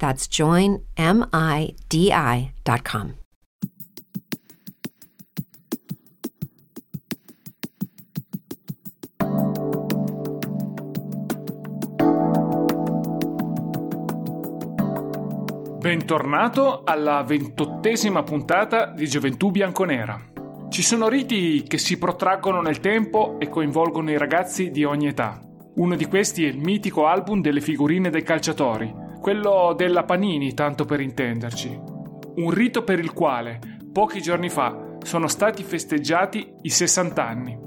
That's joinmidi.com. Bentornato alla ventottesima puntata di Gioventù Bianconera. Ci sono riti che si protraggono nel tempo e coinvolgono i ragazzi di ogni età. Uno di questi è il mitico album delle figurine dei calciatori, quello della Panini, tanto per intenderci. Un rito per il quale, pochi giorni fa, sono stati festeggiati i 60 anni.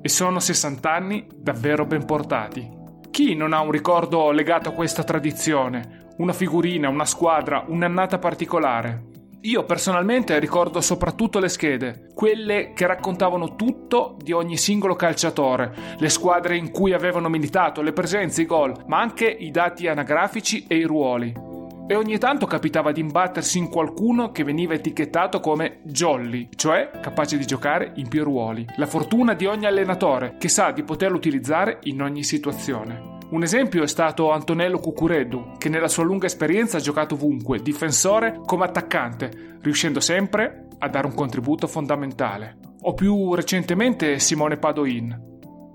E sono 60 anni davvero ben portati. Chi non ha un ricordo legato a questa tradizione? una figurina, una squadra, un'annata particolare. Io personalmente ricordo soprattutto le schede, quelle che raccontavano tutto di ogni singolo calciatore, le squadre in cui avevano militato, le presenze, i gol, ma anche i dati anagrafici e i ruoli. E ogni tanto capitava di imbattersi in qualcuno che veniva etichettato come jolly, cioè capace di giocare in più ruoli. La fortuna di ogni allenatore che sa di poterlo utilizzare in ogni situazione. Un esempio è stato Antonello Cucureddu, che nella sua lunga esperienza ha giocato ovunque, difensore come attaccante, riuscendo sempre a dare un contributo fondamentale. O più recentemente Simone Padoin.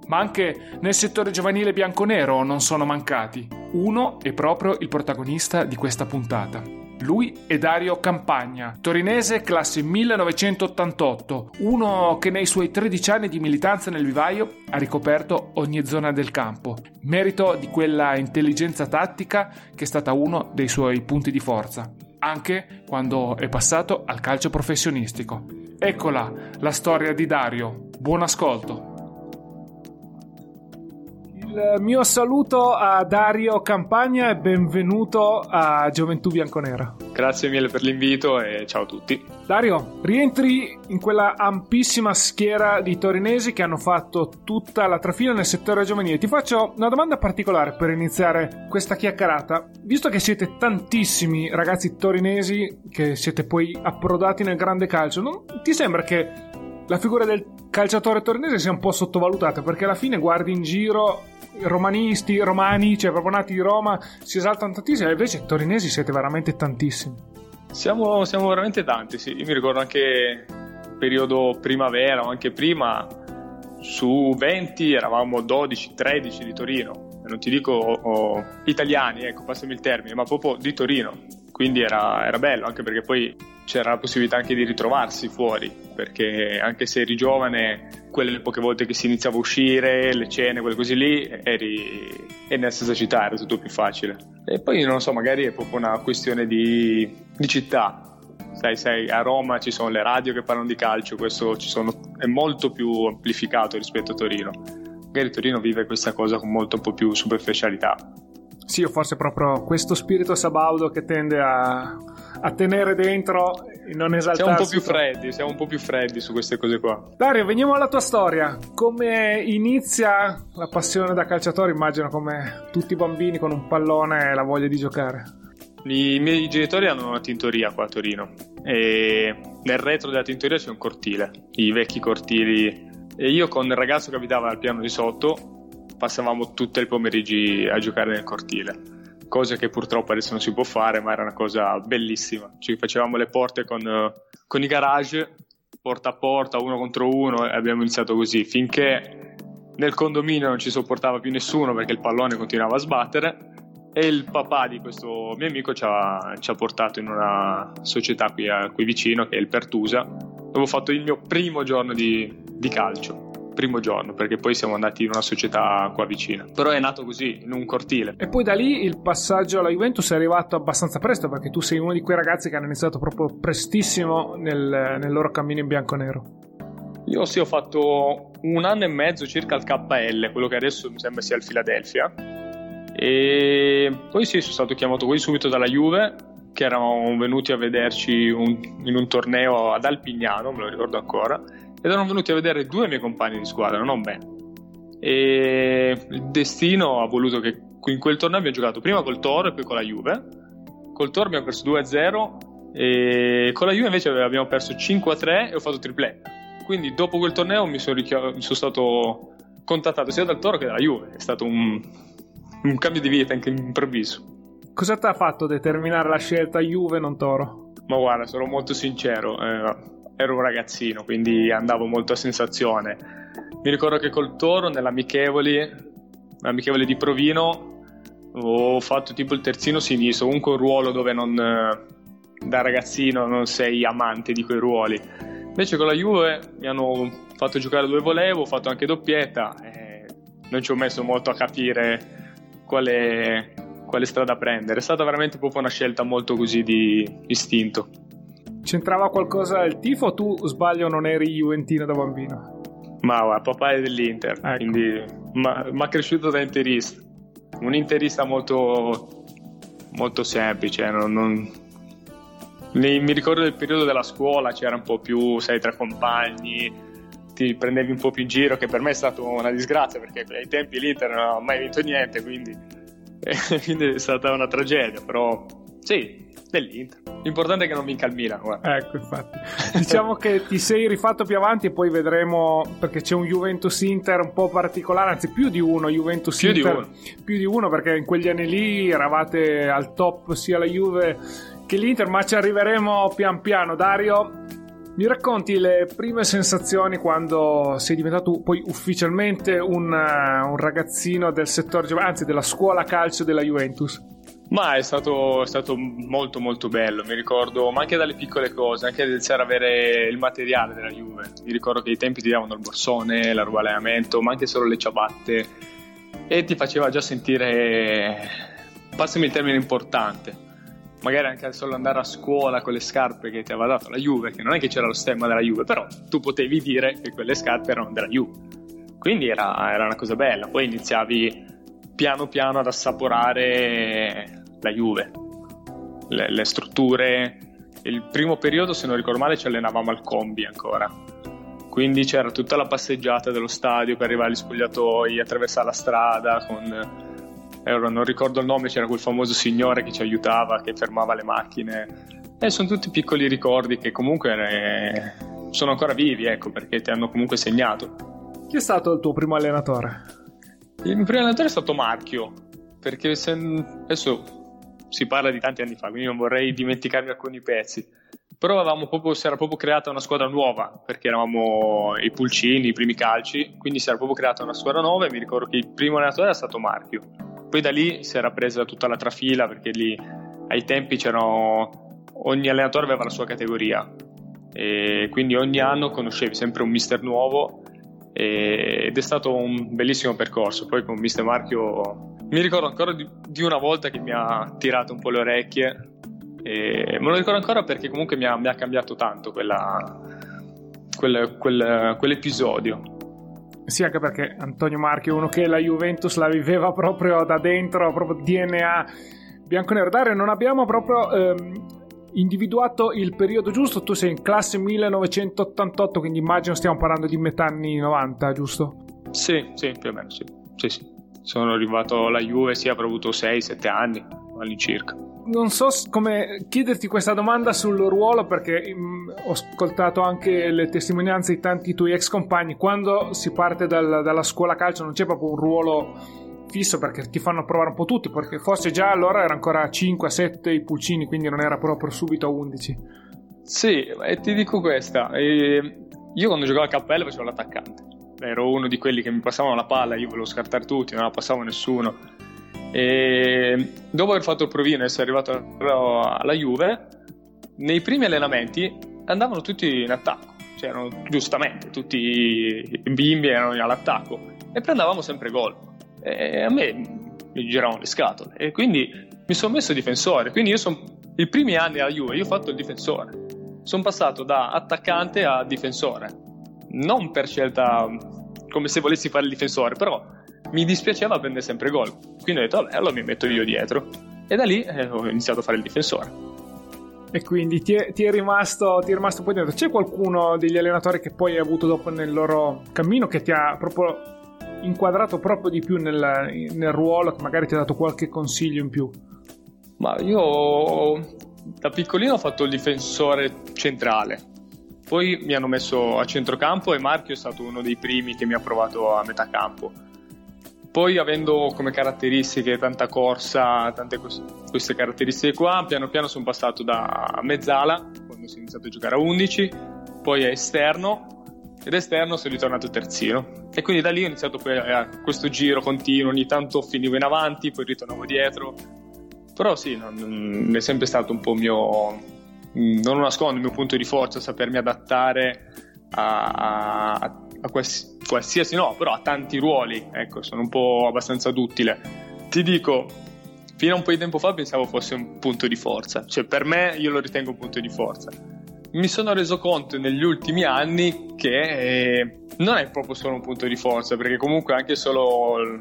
Ma anche nel settore giovanile bianconero non sono mancati. Uno è proprio il protagonista di questa puntata. Lui è Dario Campagna, torinese classe 1988, uno che nei suoi 13 anni di militanza nel vivaio ha ricoperto ogni zona del campo, merito di quella intelligenza tattica che è stata uno dei suoi punti di forza, anche quando è passato al calcio professionistico. Eccola la storia di Dario. Buon ascolto il mio saluto a Dario Campagna e benvenuto a Gioventù Bianconera. Grazie mille per l'invito e ciao a tutti. Dario, rientri in quella ampissima schiera di torinesi che hanno fatto tutta la trafila nel settore giovanile. Ti faccio una domanda particolare per iniziare questa chiacchierata. Visto che siete tantissimi ragazzi torinesi che siete poi approdati nel grande calcio, non ti sembra che la figura del calciatore torinese sia un po' sottovalutata perché alla fine guardi in giro romanisti, romani, cioè proprio nati di Roma, si esaltano tantissimo, e invece torinesi siete veramente tantissimi. Siamo, siamo veramente tanti, sì. Io mi ricordo anche periodo primavera o anche prima, su 20 eravamo 12-13 di Torino. Non ti dico oh, italiani, ecco, passami il termine, ma proprio di Torino. Quindi era, era bello, anche perché poi c'era la possibilità anche di ritrovarsi fuori, perché anche se eri giovane, quelle poche volte che si iniziava a uscire, le cene, quelle cose lì, eri, eri stessa città, era tutto più facile. E poi non so, magari è proprio una questione di, di città. Sai, sai, a Roma ci sono le radio che parlano di calcio, questo sono, è molto più amplificato rispetto a Torino. Magari Torino vive questa cosa con molto un po' più superficialità. Sì, o forse proprio questo spirito sabaudo che tende a, a tenere dentro e non esaltarsi. Siamo un po' più freddi, siamo un po' più freddi su queste cose qua. Dario, veniamo alla tua storia. Come inizia la passione da calciatore? Immagino come tutti i bambini con un pallone e la voglia di giocare. I miei genitori hanno una tintoria qua a Torino e nel retro della tintoria c'è un cortile, i vecchi cortili. E io con il ragazzo che abitava al piano di sotto passavamo tutti i pomeriggi a giocare nel cortile, cosa che purtroppo adesso non si può fare, ma era una cosa bellissima. Ci facevamo le porte con, con i garage, porta a porta, uno contro uno, e abbiamo iniziato così, finché nel condominio non ci sopportava più nessuno perché il pallone continuava a sbattere e il papà di questo mio amico ci ha, ci ha portato in una società qui, a, qui, vicino che è il Pertusa dove ho fatto il mio primo giorno di, di calcio primo giorno perché poi siamo andati in una società qua vicina però è nato così in un cortile. E poi da lì il passaggio alla Juventus è arrivato abbastanza presto perché tu sei uno di quei ragazzi che hanno iniziato proprio prestissimo nel, nel loro cammino in bianco-nero io sì ho fatto un anno e mezzo circa al KL quello che adesso mi sembra sia il Philadelphia. E poi sì sono stato chiamato poi subito dalla Juve che erano venuti a vederci un, in un torneo ad Alpignano me lo ricordo ancora ed erano venuti a vedere due miei compagni di squadra, non me. E il destino ha voluto che in quel torneo abbiamo giocato prima col Toro e poi con la Juve. Col Toro abbiamo perso 2-0 e con la Juve invece abbiamo perso 5-3 e ho fatto triplete. Quindi dopo quel torneo mi sono, richiam- mi sono stato contattato sia dal Toro che dalla Juve. È stato un, un cambio di vita anche improvviso. Cosa ti ha fatto determinare la scelta Juve non Toro? Ma guarda, sono molto sincero. Eh, ero un ragazzino, quindi andavo molto a sensazione. Mi ricordo che col Toro nell'amichevoli, l'amichevole di Provino, ho fatto tipo il terzino sinistro, comunque un ruolo dove non, da ragazzino non sei amante di quei ruoli. Invece con la Juve mi hanno fatto giocare dove volevo, ho fatto anche doppietta e non ci ho messo molto a capire quale, quale strada prendere. È stata veramente proprio una scelta molto così di istinto. C'entrava qualcosa il tifo o tu sbaglio non eri juventino da bambino? Ma guarda, papà è dell'Inter, ecco. quindi mi ha cresciuto da interista. Un interista molto, molto semplice, non, non... Mi, ricordo del periodo della scuola, c'era un po' più, sei, tra compagni, ti prendevi un po' più in giro, che per me è stata una disgrazia perché ai tempi l'Inter non ha mai vinto niente, quindi, quindi è stata una tragedia, però sì, dell'Inter. L'importante è che non vinca il Milan. Guarda. Ecco, infatti. diciamo che ti sei rifatto più avanti e poi vedremo perché c'è un Juventus Inter un po' particolare, anzi più di uno Juventus più Inter. Di uno. Più di uno perché in quegli anni lì eravate al top sia la Juve che l'Inter, ma ci arriveremo pian piano. Dario, mi racconti le prime sensazioni quando sei diventato poi ufficialmente un, un ragazzino del settore, anzi della scuola calcio della Juventus? Ma è stato, è stato, molto molto bello, mi ricordo, ma anche dalle piccole cose, anche iniziare a avere il materiale della Juve. Mi ricordo che ai tempi ti davano il borsone, la ruba allenamento, ma anche solo le ciabatte e ti faceva già sentire, passami il termine importante, magari anche solo andare a scuola con le scarpe che ti aveva dato la Juve, che non è che c'era lo stemma della Juve, però tu potevi dire che quelle scarpe erano della Juve. Quindi era, era una cosa bella, poi iniziavi piano piano ad assaporare la Juve, le, le strutture. Il primo periodo, se non ricordo male, ci allenavamo al combi ancora. Quindi c'era tutta la passeggiata dello stadio per arrivare agli spogliatoi, attraversare la strada con Ora non ricordo il nome, c'era quel famoso signore che ci aiutava, che fermava le macchine. E sono tutti piccoli ricordi che comunque eh, sono ancora vivi, ecco, perché ti hanno comunque segnato. Chi è stato il tuo primo allenatore? Il mio primo allenatore è stato Marchio, perché se, adesso si parla di tanti anni fa, quindi non vorrei dimenticarmi alcuni pezzi. Però proprio, si era proprio creata una squadra nuova, perché eravamo i pulcini, i primi calci, quindi si era proprio creata una squadra nuova e mi ricordo che il primo allenatore era stato Marchio. Poi da lì si era presa tutta la trafila, perché lì ai tempi c'erano... ogni allenatore aveva la sua categoria, e quindi ogni anno conoscevi sempre un mister nuovo ed è stato un bellissimo percorso. Poi con Mister Marchio mi ricordo ancora di, di, una volta che mi ha tirato un po' le orecchie e me lo ricordo ancora perché comunque mi ha, mi ha cambiato tanto quella, quel, quel, quell'episodio. Sì, anche perché Antonio Marchio è uno che la Juventus la viveva proprio da dentro, proprio DNA bianco-nero. Dario, non abbiamo proprio ehm, individuato il periodo giusto, tu sei in classe 1988, quindi immagino stiamo parlando di metà anni 90, giusto? Sì, sì, più o meno, sì. sì, sì. Sono arrivato alla Juve, sì, avrò avuto 6-7 anni all'incirca. Non so come chiederti questa domanda sul ruolo perché mm, ho ascoltato anche le testimonianze di tanti tuoi ex compagni. Quando si parte dal, dalla scuola calcio non c'è proprio un ruolo fisso perché ti fanno provare un po' tutti, perché forse già allora era ancora 5 a 7 i pulcini, quindi non era proprio subito a 11. Sì, e ti dico questa, e io quando giocavo a cappello facevo l'attaccante, ero uno di quelli che mi passavano la palla, io volevo scartare tutti, non la passavo nessuno. E dopo aver fatto il provino e essere arrivato alla Juve, nei primi allenamenti andavano tutti in attacco, c'erano giustamente tutti i bimbi erano all'attacco e prendevamo sempre gol. E a me mi giravano le scatole e quindi mi sono messo difensore. Quindi io sono i primi anni alla Juve, io ho fatto il difensore. Sono passato da attaccante a difensore. Non per scelta come se volessi fare il difensore, però mi dispiaceva prendere sempre gol. Quindi ho detto, vabbè, allora mi metto io dietro. E da lì eh, ho iniziato a fare il difensore. E quindi ti è, ti è, rimasto, ti è rimasto poi dentro. C'è qualcuno degli allenatori che poi hai avuto dopo nel loro cammino che ti ha proprio inquadrato proprio di più nel, nel ruolo, che magari ti ha dato qualche consiglio in più? Ma io da piccolino ho fatto il difensore centrale, poi mi hanno messo a centrocampo e Marchio è stato uno dei primi che mi ha provato a metà campo. Poi avendo come caratteristiche tanta corsa, tante queste caratteristiche qua, piano piano sono passato da mezzala, quando si è iniziato a giocare a 11, poi a esterno ed esterno sono ritornato terzino. E quindi da lì ho iniziato a questo giro continuo, ogni tanto finivo in avanti, poi ritornavo dietro. Però sì, non, è sempre stato un po' mio, non lo nascondo, il mio punto di forza, sapermi adattare a, a, a qualsiasi, no, però a tanti ruoli, ecco, sono un po' abbastanza duttile. Ti dico, fino a un po' di tempo fa pensavo fosse un punto di forza, cioè per me io lo ritengo un punto di forza mi sono reso conto negli ultimi anni che eh, non è proprio solo un punto di forza, perché comunque anche solo,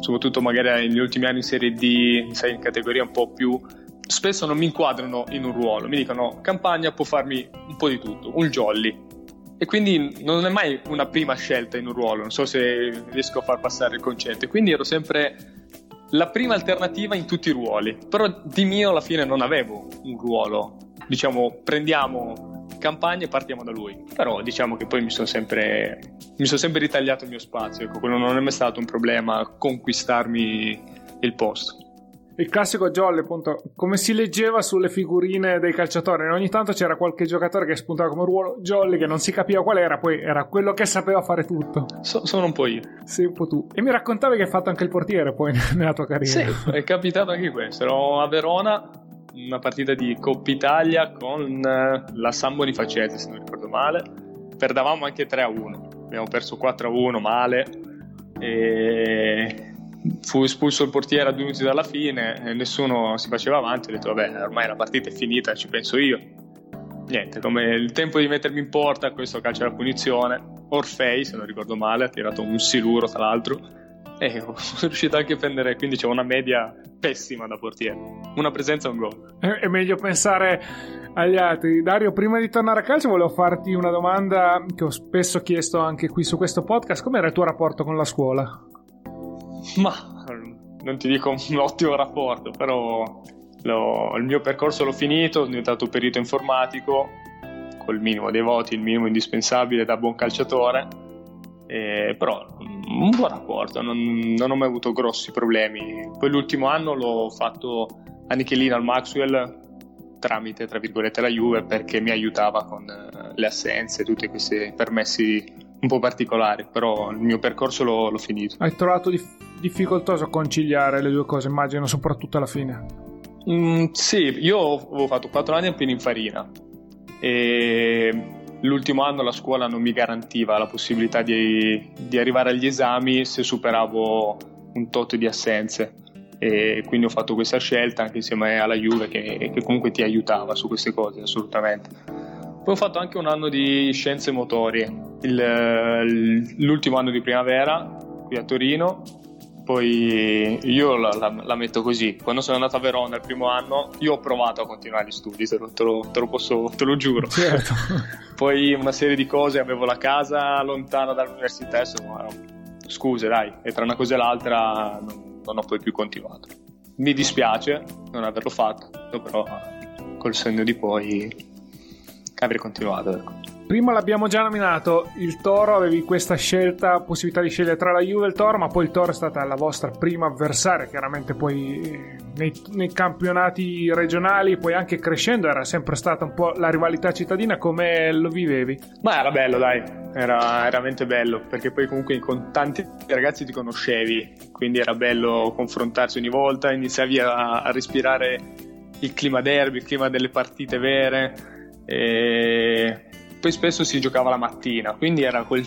soprattutto magari negli ultimi anni in Serie D, sai, in categoria un po' più spesso non mi inquadrano in un ruolo, mi dicono campagna può farmi un po' di tutto, un jolly. E quindi non è mai una prima scelta in un ruolo, non so se riesco a far passare il concetto. E quindi ero sempre la prima alternativa in tutti i ruoli, però di mio alla fine non avevo un ruolo diciamo, prendiamo campagna e partiamo da lui. Però diciamo che poi mi sono sempre, mi sono sempre ritagliato il mio spazio, ecco, quello non è mai stato un problema conquistarmi il posto. Il classico jolly, appunto, come si leggeva sulle figurine dei calciatori, ogni tanto c'era qualche giocatore che spuntava come ruolo jolly che non si capiva qual era, poi era quello che sapeva fare tutto. So, sono un po' io. Sì, un po' tu. E mi raccontavi che hai fatto anche il portiere poi nella tua carriera. Sì, è capitato anche questo. Ero a Verona una partita di Coppa Italia con eh, la San Bonifacenza, se non ricordo male. Perdavamo anche 3-1, abbiamo perso 4-1 male e fu espulso il portiere a due minuti dalla fine nessuno si faceva avanti. Ho detto, vabbè, ormai la partita è finita, ci penso io. Niente, come il tempo di mettermi in porta, questo calcio alla punizione. Orfei, se non ricordo male, ha tirato un siluro tra l'altro e sono riuscito anche a prendere, quindi c'è una media pessima da portiere. Una presenza e un gol. È meglio pensare agli altri. Dario, prima di tornare a calcio volevo farti una domanda che ho spesso chiesto anche qui su questo podcast. Com'era il tuo rapporto con la scuola? Ma non ti dico un ottimo rapporto, però lo, il mio percorso l'ho finito, sono diventato perito informatico, col minimo dei voti, il minimo indispensabile da buon calciatore eh, però un buon rapporto, non, non, ho mai avuto grossi problemi. Poi l'ultimo anno l'ho fatto a Nichelina al Maxwell tramite, tra virgolette, la Juve perché mi aiutava con uh, le assenze, tutti questi permessi un po' particolari, però il mio percorso l'ho, l'ho finito. Hai trovato dif- difficoltoso conciliare le due cose, immagino, soprattutto alla fine? Mm, sì, io avevo fatto 4 anni a Pininfarina e l'ultimo anno la scuola non mi garantiva la possibilità di, di arrivare agli esami se superavo un tot di assenze. E quindi ho fatto questa scelta anche insieme alla Juve che, che, comunque ti aiutava su queste cose assolutamente. Poi ho fatto anche un anno di scienze motorie. Il, l'ultimo anno di primavera qui a Torino poi io la, la, la, metto così. Quando sono andato a Verona il primo anno, io ho provato a continuare gli studi, te lo, te lo, te lo, posso, te lo giuro. Certo. Poi una serie di cose, avevo la casa lontana dall'università, insomma, scuse dai, e tra una cosa e l'altra non, non ho poi più continuato. Mi dispiace non averlo fatto, però col segno di poi avrei continuato. Ecco. Prima l'abbiamo già nominato, il Toro, avevi questa scelta, possibilità di scegliere tra la Juve e il Toro, ma poi il Toro è stata la vostra prima avversaria, chiaramente poi eh, nei, nei, campionati regionali, poi anche crescendo era sempre stata un po' la rivalità cittadina, come lo vivevi? Ma era bello dai, era veramente bello, perché poi comunque con tanti ragazzi ti conoscevi, quindi era bello confrontarsi ogni volta, iniziavi a, a respirare il clima derby, il clima delle partite vere. E poi spesso si giocava la mattina, quindi era quel,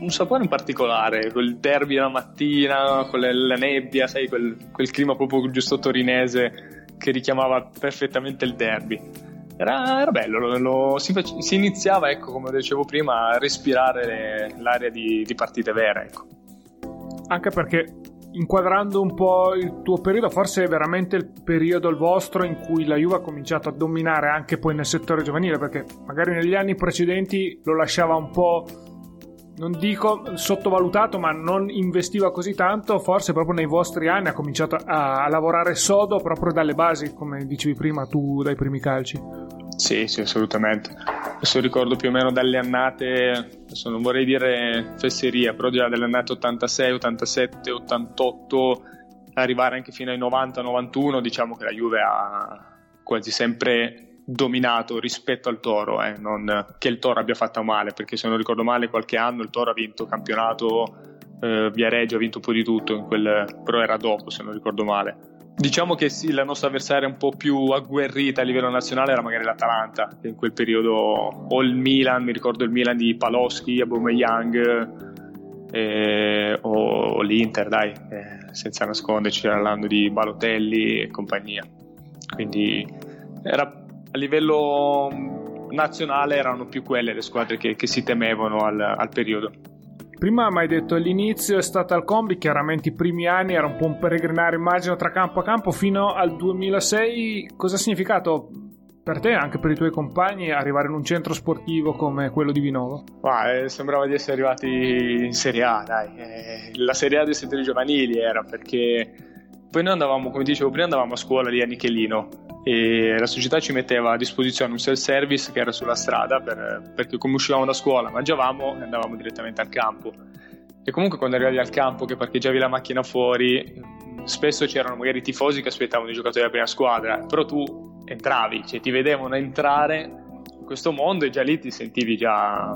un sapore in particolare, quel derby la mattina, con la nebbia, sai, quel, quel clima proprio giusto torinese che richiamava perfettamente il derby. Era, era bello, lo, lo, si, si, iniziava, ecco, come dicevo prima, a respirare le, l'aria di, di partite vere. Ecco. Anche perché inquadrando un po' il tuo periodo, forse è veramente il periodo il vostro in cui la Juve ha cominciato a dominare anche poi nel settore giovanile, perché magari negli anni precedenti lo lasciava un po' non dico sottovalutato, ma non investiva così tanto, forse proprio nei vostri anni ha cominciato a, lavorare sodo proprio dalle basi, come dicevi prima tu dai primi calci. Sì, sì, assolutamente. Adesso ricordo più o meno dalle annate, adesso non vorrei dire fesseria, però già dalle annate 86, 87, 88, arrivare anche fino ai 90, 91, diciamo che la Juve ha quasi sempre dominato rispetto al Toro, eh, non che il Toro abbia fatto male, perché se non ricordo male qualche anno il Toro ha vinto campionato, eh, Viareggio ha vinto un po' di tutto, quel, però era dopo se non ricordo male. Diciamo che sì, la nostra avversaria un po' più agguerrita a livello nazionale era magari l'Atalanta, che in quel periodo, o il Milan, mi ricordo il Milan di Paloschi, Aubameyang, eh, o, l'Inter, dai, eh, senza nasconderci, parlando di Balotelli e compagnia. Quindi era, a livello nazionale erano più quelle le squadre che, che si temevano al, al periodo. Prima mi hai detto all'inizio è stata al combi, chiaramente i primi anni era un po' un peregrinare, immagino, tra campo a campo fino al 2006. Cosa ha significato per te e anche per i tuoi compagni arrivare in un centro sportivo come quello di Vinovo? Ah, eh, sembrava di essere arrivati in Serie A, dai. Eh, la Serie A dei settori giovanili era perché poi noi andavamo, come dicevo prima, andavamo a scuola lì a Nichelino e la società ci metteva a disposizione un self-service che era sulla strada per, perché come uscivamo da scuola, mangiavamo e andavamo direttamente al campo. E comunque quando arrivavi al campo che parcheggiavi la macchina fuori, spesso c'erano magari i tifosi che aspettavano i giocatori della prima squadra, però tu entravi, cioè ti vedevano entrare in questo mondo e già lì ti sentivi già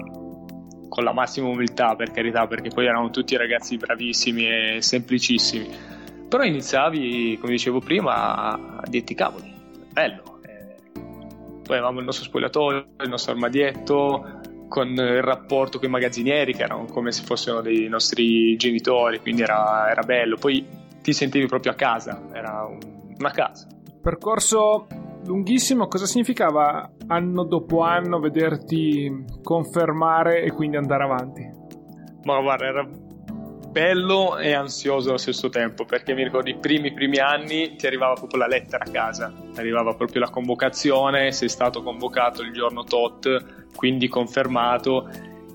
con la massima umiltà per carità, perché poi erano tutti ragazzi bravissimi e semplicissimi però iniziavi, come dicevo prima, a dirti cavoli, bello. Eh, poi avevamo il nostro spogliatoio, il nostro armadietto, con il rapporto con i magazzinieri che erano come se fossero dei nostri genitori, quindi era, era bello. Poi ti sentivi proprio a casa, era un, una casa. Percorso lunghissimo, cosa significava anno dopo anno vederti confermare e quindi andare avanti? Ma guarda, era bello e ansioso allo stesso tempo perché mi ricordo i primi primi anni ti arrivava proprio la lettera a casa. Arrivava proprio la convocazione sei stato convocato il giorno tot quindi confermato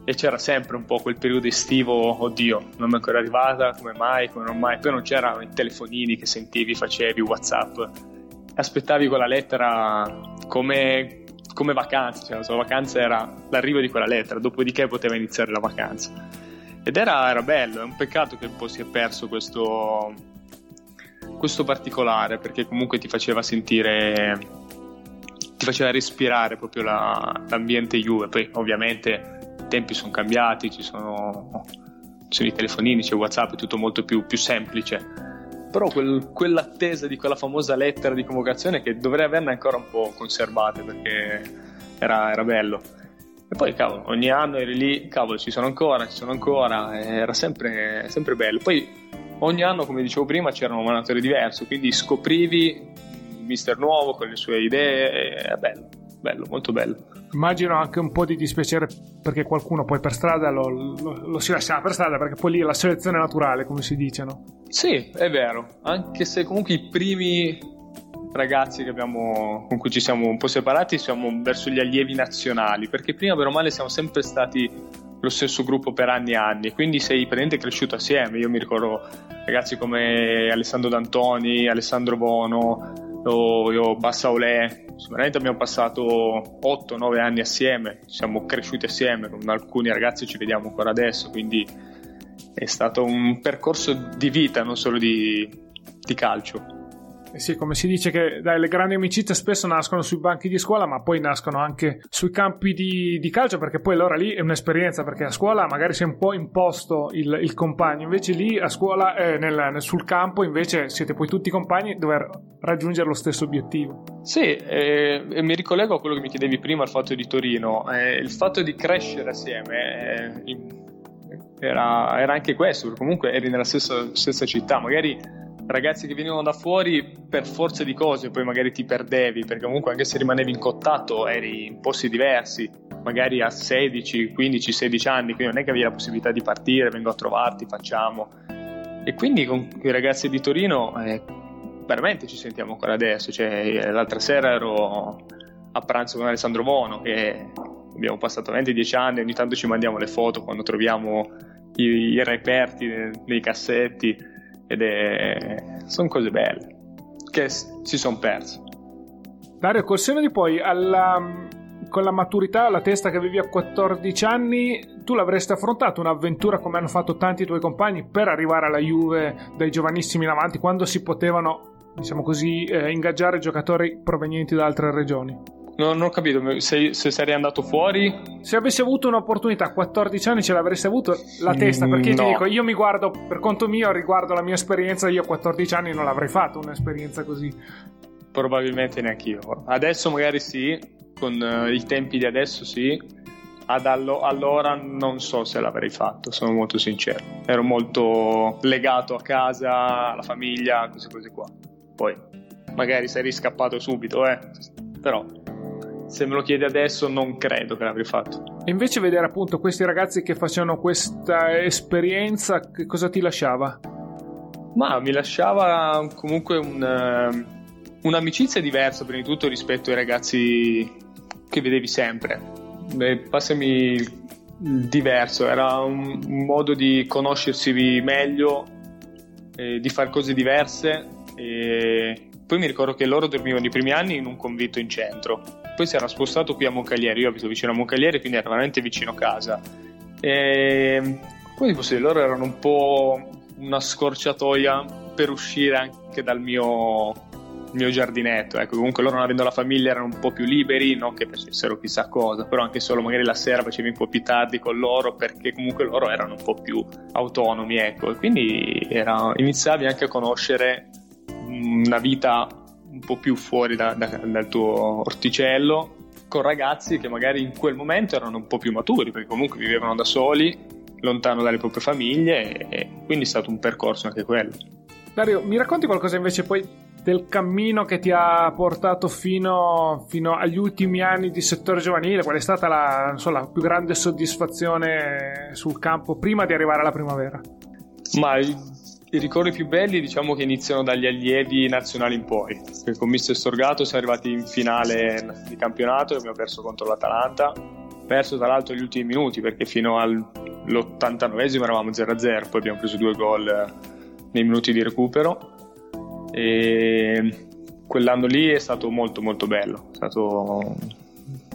e c'era sempre un po' quel periodo estivo oddio non mi è ancora arrivata come mai come non mai? Poi non c'erano i telefonini che sentivi facevi whatsapp. Aspettavi quella lettera come come vacanza, cioè la sua vacanza era l'arrivo di quella lettera, dopodiché poteva iniziare la vacanza. Ed era, era bello, è un peccato che un po' si è perso questo, questo particolare perché comunque ti faceva sentire, ti faceva respirare proprio la, l'ambiente Juve. Poi ovviamente i tempi sono cambiati, ci sono, ci sono i telefonini, c'è WhatsApp, è tutto molto più, più semplice. Però quel, quell'attesa di quella famosa lettera di convocazione che dovrei averne ancora un po' conservate perché era, era bello. E poi, cavolo, ogni anno eri lì, cavolo, ci sono ancora, ci sono ancora, era sempre, sempre bello. Poi ogni anno, come dicevo prima, c'era un allenatore diverso, quindi scoprivi un mister nuovo con le sue idee, è bello, bello, molto bello. Immagino anche un po' di dispiacere perché qualcuno poi per strada lo, lo, lo si lascia per strada perché poi lì è la selezione naturale, come si dice, no? Sì, è vero, anche se comunque i primi ragazzi abbiamo, con cui ci siamo un po' separati siamo verso gli allievi nazionali, perché prima per o male siamo sempre stati lo stesso gruppo per anni e anni, quindi sei praticamente cresciuto assieme. Io mi ricordo ragazzi come Alessandro D'Antoni, Alessandro Bono, io Bassa Olè, sicuramente abbiamo passato 8-9 anni assieme, siamo cresciuti assieme, con alcuni ragazzi ci vediamo ancora adesso, quindi è stato un percorso di vita, non solo di, di calcio. Eh sì, come si dice che dai, le grandi amicizie spesso nascono sui banchi di scuola, ma poi nascono anche sui campi di, di calcio, perché poi allora lì è un'esperienza, perché a scuola magari si è un po' imposto il, il compagno, invece lì a scuola, eh, nel, sul campo, invece siete poi tutti compagni dover raggiungere lo stesso obiettivo. Sì, eh, e mi ricollego a quello che mi chiedevi prima, il fatto di Torino, eh, il fatto di crescere assieme. Eh, era, era, anche questo, comunque eri nella stessa, stessa città, magari ragazzi che venivano da fuori per forza di cose, poi magari ti perdevi, perché comunque anche se rimanevi in contatto eri in posti diversi, magari a 16, 15, 16 anni, quindi non è che avevi la possibilità di partire, vengo a trovarti, facciamo. E quindi con i ragazzi di Torino eh, veramente ci sentiamo ancora adesso, cioè, l'altra sera ero a pranzo con Alessandro Bono che abbiamo passato 20-10 anni, ogni tanto ci mandiamo le foto quando troviamo i, i reperti nei cassetti ed è... sono cose belle che si sono perse. Dario, col seno di poi, alla, con la maturità, alla testa che avevi a 14 anni, tu l'avresti affrontato un'avventura come hanno fatto tanti tuoi compagni per arrivare alla Juve dai giovanissimi in avanti, quando si potevano, diciamo così, eh, ingaggiare giocatori provenienti da altre regioni? No, non ho capito, se, se sarei andato fuori? Se avessi avuto un'opportunità a 14 anni ce l'avresti avuto la testa, perché no. ti dico, io mi guardo per conto mio, riguardo la mia esperienza, io a 14 anni non l'avrei fatto un'esperienza così. Probabilmente neanche io. Adesso magari sì, con uh, i tempi di adesso sì, ad allo- allora non so se l'avrei fatto, sono molto sincero. Ero molto legato a casa, alla famiglia, queste cose qua. Poi magari sarei scappato subito, eh. Però se me lo chiedi adesso non credo che l'avrei fatto. E invece vedere appunto questi ragazzi che facevano questa esperienza, che cosa ti lasciava? Ma mi lasciava comunque un, uh, un'amicizia diversa prima di tutto rispetto ai ragazzi che vedevi sempre. Beh, passami diverso, era un, un, modo di conoscersi meglio, eh, di fare cose diverse e poi mi ricordo che loro dormivano i primi anni in un convitto in centro poi si era spostato qui a Moncalieri, io abito vicino a Moncalieri, quindi era veramente vicino casa. E poi così, loro erano un po' una scorciatoia per uscire anche dal mio, mio giardinetto. Ecco, comunque loro non avendo la famiglia erano un po' più liberi, non che facessero chissà cosa, però anche solo magari la sera facevi un po' più tardi con loro perché comunque loro erano un po' più autonomi, ecco. E quindi era, iniziavi anche a conoscere una vita un po' più fuori da, da, dal tuo orticello con ragazzi che magari in quel momento erano un po' più maturi perché comunque vivevano da soli lontano dalle proprie famiglie e quindi è stato un percorso anche quello. Dario mi racconti qualcosa invece poi del cammino che ti ha portato fino, fino agli ultimi anni di settore giovanile? Qual è stata la, so, la più grande soddisfazione sul campo prima di arrivare alla primavera? Ma i ricordi più belli diciamo che iniziano dagli allievi nazionali in poi, con Mister Storgato siamo arrivati in finale di campionato e abbiamo perso contro l'Atalanta, perso tra l'altro gli ultimi minuti perché fino all'89esimo eravamo 0-0, poi abbiamo preso due gol nei minuti di recupero. E quell'anno lì è stato molto molto bello, è stato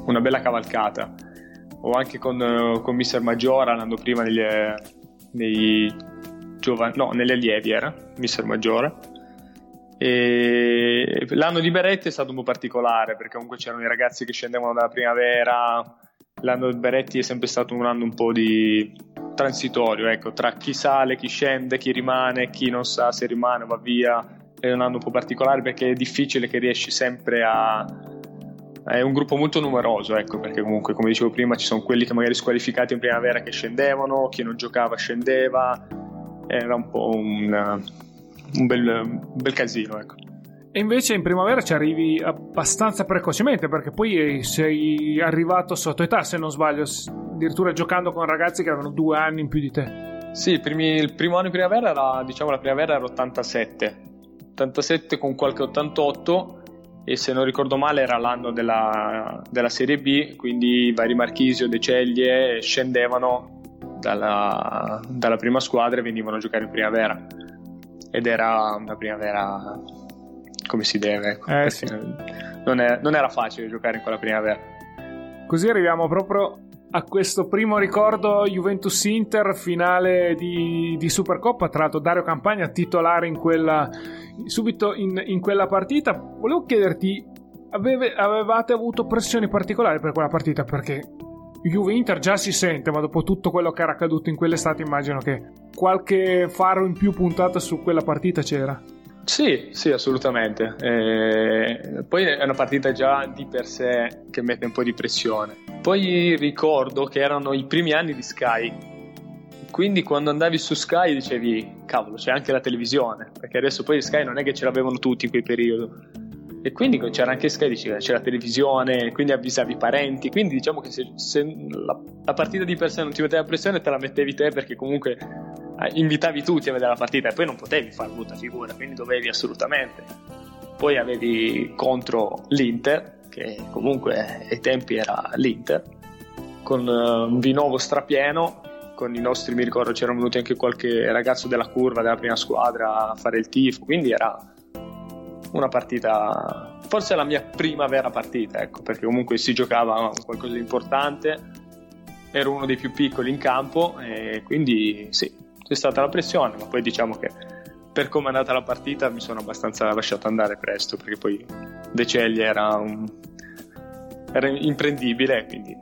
una bella cavalcata. O anche con, con Mister Maggiora l'anno prima negli, nei giovane, no, nelle allievi era, mister maggiore. E l'anno di Beretti è stato un po' particolare perché comunque c'erano i ragazzi che scendevano dalla primavera. L'anno di Beretti è sempre stato un anno un po' di transitorio, ecco, tra chi sale, chi scende, chi rimane, chi non sa se rimane va via. È un anno un po' particolare perché è difficile che riesci sempre a, è un gruppo molto numeroso, ecco, perché comunque, come dicevo prima, ci sono quelli che magari squalificati in primavera che scendevano, chi non giocava scendeva, era un po' un, un, bel, un bel casino, ecco. E invece in primavera ci arrivi abbastanza precocemente perché poi sei arrivato sotto età, se non sbaglio, addirittura giocando con ragazzi che avevano due anni in più di te. Sì, primi, il primo anno di primavera era, diciamo, la primavera era 87, 87 con qualche 88 e se non ricordo male era l'anno della, della Serie B, quindi i vari Marchisio, De Ceglie scendevano dalla, dalla prima squadra e venivano a giocare in primavera ed era una primavera come si deve. Ecco, eh, sì. non, è, non era facile giocare in quella primavera. Così arriviamo proprio a questo primo ricordo Juventus-Inter finale di, di, Supercoppa. Tra l'altro, Dario Campagna titolare in quella, subito in, in quella partita. Volevo chiederti, aveve, avevate avuto pressioni particolari per quella partita? Perché Juve-Inter già si sente, ma dopo tutto quello che era accaduto in quell'estate, immagino che qualche faro in più puntata su quella partita c'era. Sì, sì, assolutamente. Eh, poi è una partita già di per sé che mette un po' di pressione. Poi ricordo che erano i primi anni di Sky, quindi quando andavi su Sky dicevi, cavolo, c'è anche la televisione, perché adesso poi Sky non è che ce l'avevano tutti in quel periodo. E quindi c'era anche Sky, diceva, c'era la televisione, quindi avvisavi i parenti. Quindi diciamo che se, se la, la, partita di per sé non ti metteva pressione, te la mettevi te perché comunque eh, invitavi tutti a vedere la partita e poi non potevi fare brutta figura, quindi dovevi assolutamente. Poi avevi contro l'Inter, che comunque ai tempi era l'Inter, con uh, un Vinovo strapieno. Con i nostri, mi ricordo, c'era venuti anche qualche ragazzo della curva della prima squadra a fare il tifo, quindi era una partita, forse la mia prima vera partita, ecco, perché comunque si giocava qualcosa di importante, ero uno dei più piccoli in campo e quindi sì, c'è stata la pressione, ma poi diciamo che per come è andata la partita mi sono abbastanza lasciato andare presto, perché poi De Cegli era, un, era imprendibile, quindi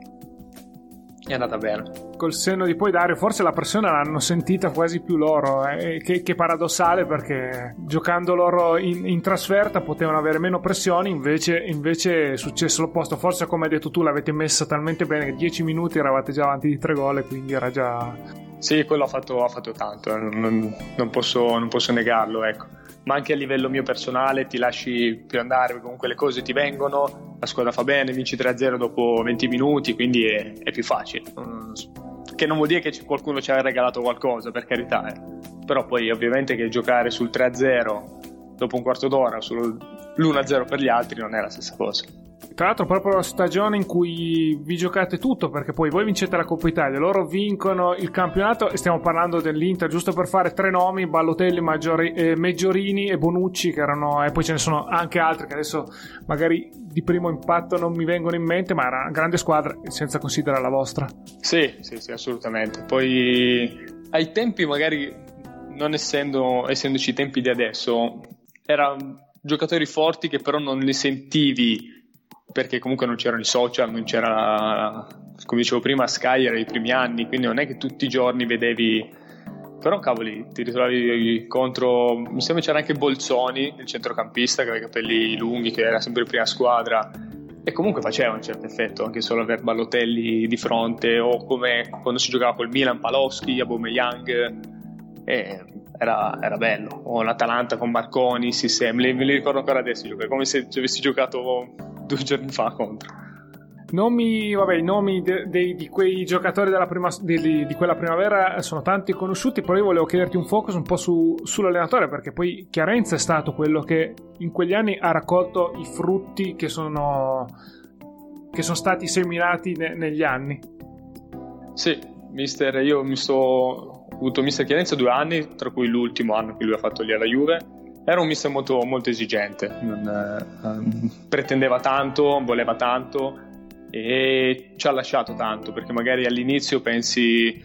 è andata bene col senno di poi Dario, forse la pressione l'hanno sentita quasi più loro, eh, che, che, paradossale perché giocando loro in, in, trasferta potevano avere meno pressioni, invece, invece è successo l'opposto, forse come hai detto tu l'avete messa talmente bene che 10 minuti eravate già avanti di tre gol e quindi era già... Sì, quello ha fatto, ha fatto tanto, eh. non, non, posso, non posso negarlo, ecco ma anche a livello mio personale ti lasci più andare, comunque le cose ti vengono, la squadra fa bene, vinci 3-0 dopo 20 minuti, quindi è, è più facile che non vuol dire che qualcuno ci ha regalato qualcosa, per carità, eh. però poi ovviamente che giocare sul 3-0 dopo un quarto d'ora, sull'1-0 per gli altri non è la stessa cosa. Tra l'altro, proprio la stagione in cui vi giocate tutto, perché poi voi vincete la Coppa Italia, loro vincono il campionato e stiamo parlando dell'Inter, giusto per fare tre nomi: Ballotelli, Maggiori, eh, Meggiorini e Bonucci, che erano, e poi ce ne sono anche altri che adesso magari di primo impatto non mi vengono in mente, ma era una grande squadra senza considerare la vostra. Sì, sì, sì, assolutamente. Poi ai tempi, magari non essendo, essendoci i tempi di adesso, erano giocatori forti che però non li sentivi perché comunque non c'erano i social, non c'era, come dicevo prima, Sky era i primi anni, quindi non è che tutti i giorni vedevi... Però cavoli, ti ritrovavi contro, mi sembra c'era anche Bolzoni, il centrocampista che aveva i capelli lunghi, che era sempre in prima squadra, e comunque faceva un certo effetto anche solo aver Ballotelli di fronte, o come quando si giocava col Milan, Palowski, Aubameyang, e era, era, bello. O l'Atalanta con Marconi, Sissem, me li ricordo ancora adesso, come se avessi giocato due giorni fa contro. Nomi, vabbè, i nomi de, de, di quei giocatori prima, di, di, quella primavera sono tanti conosciuti, però io volevo chiederti un focus un po' su, sull'allenatore, perché poi Chiarenza è stato quello che in quegli anni ha raccolto i frutti che sono, che sono stati seminati ne, negli anni. Sì, mister, io mi sto, avuto mister Chiarenza due anni, tra cui l'ultimo anno che lui ha fatto lì alla Juve. Era un mister molto, molto esigente, non, eh, pretendeva tanto, voleva tanto e ci ha lasciato tanto perché magari all'inizio pensi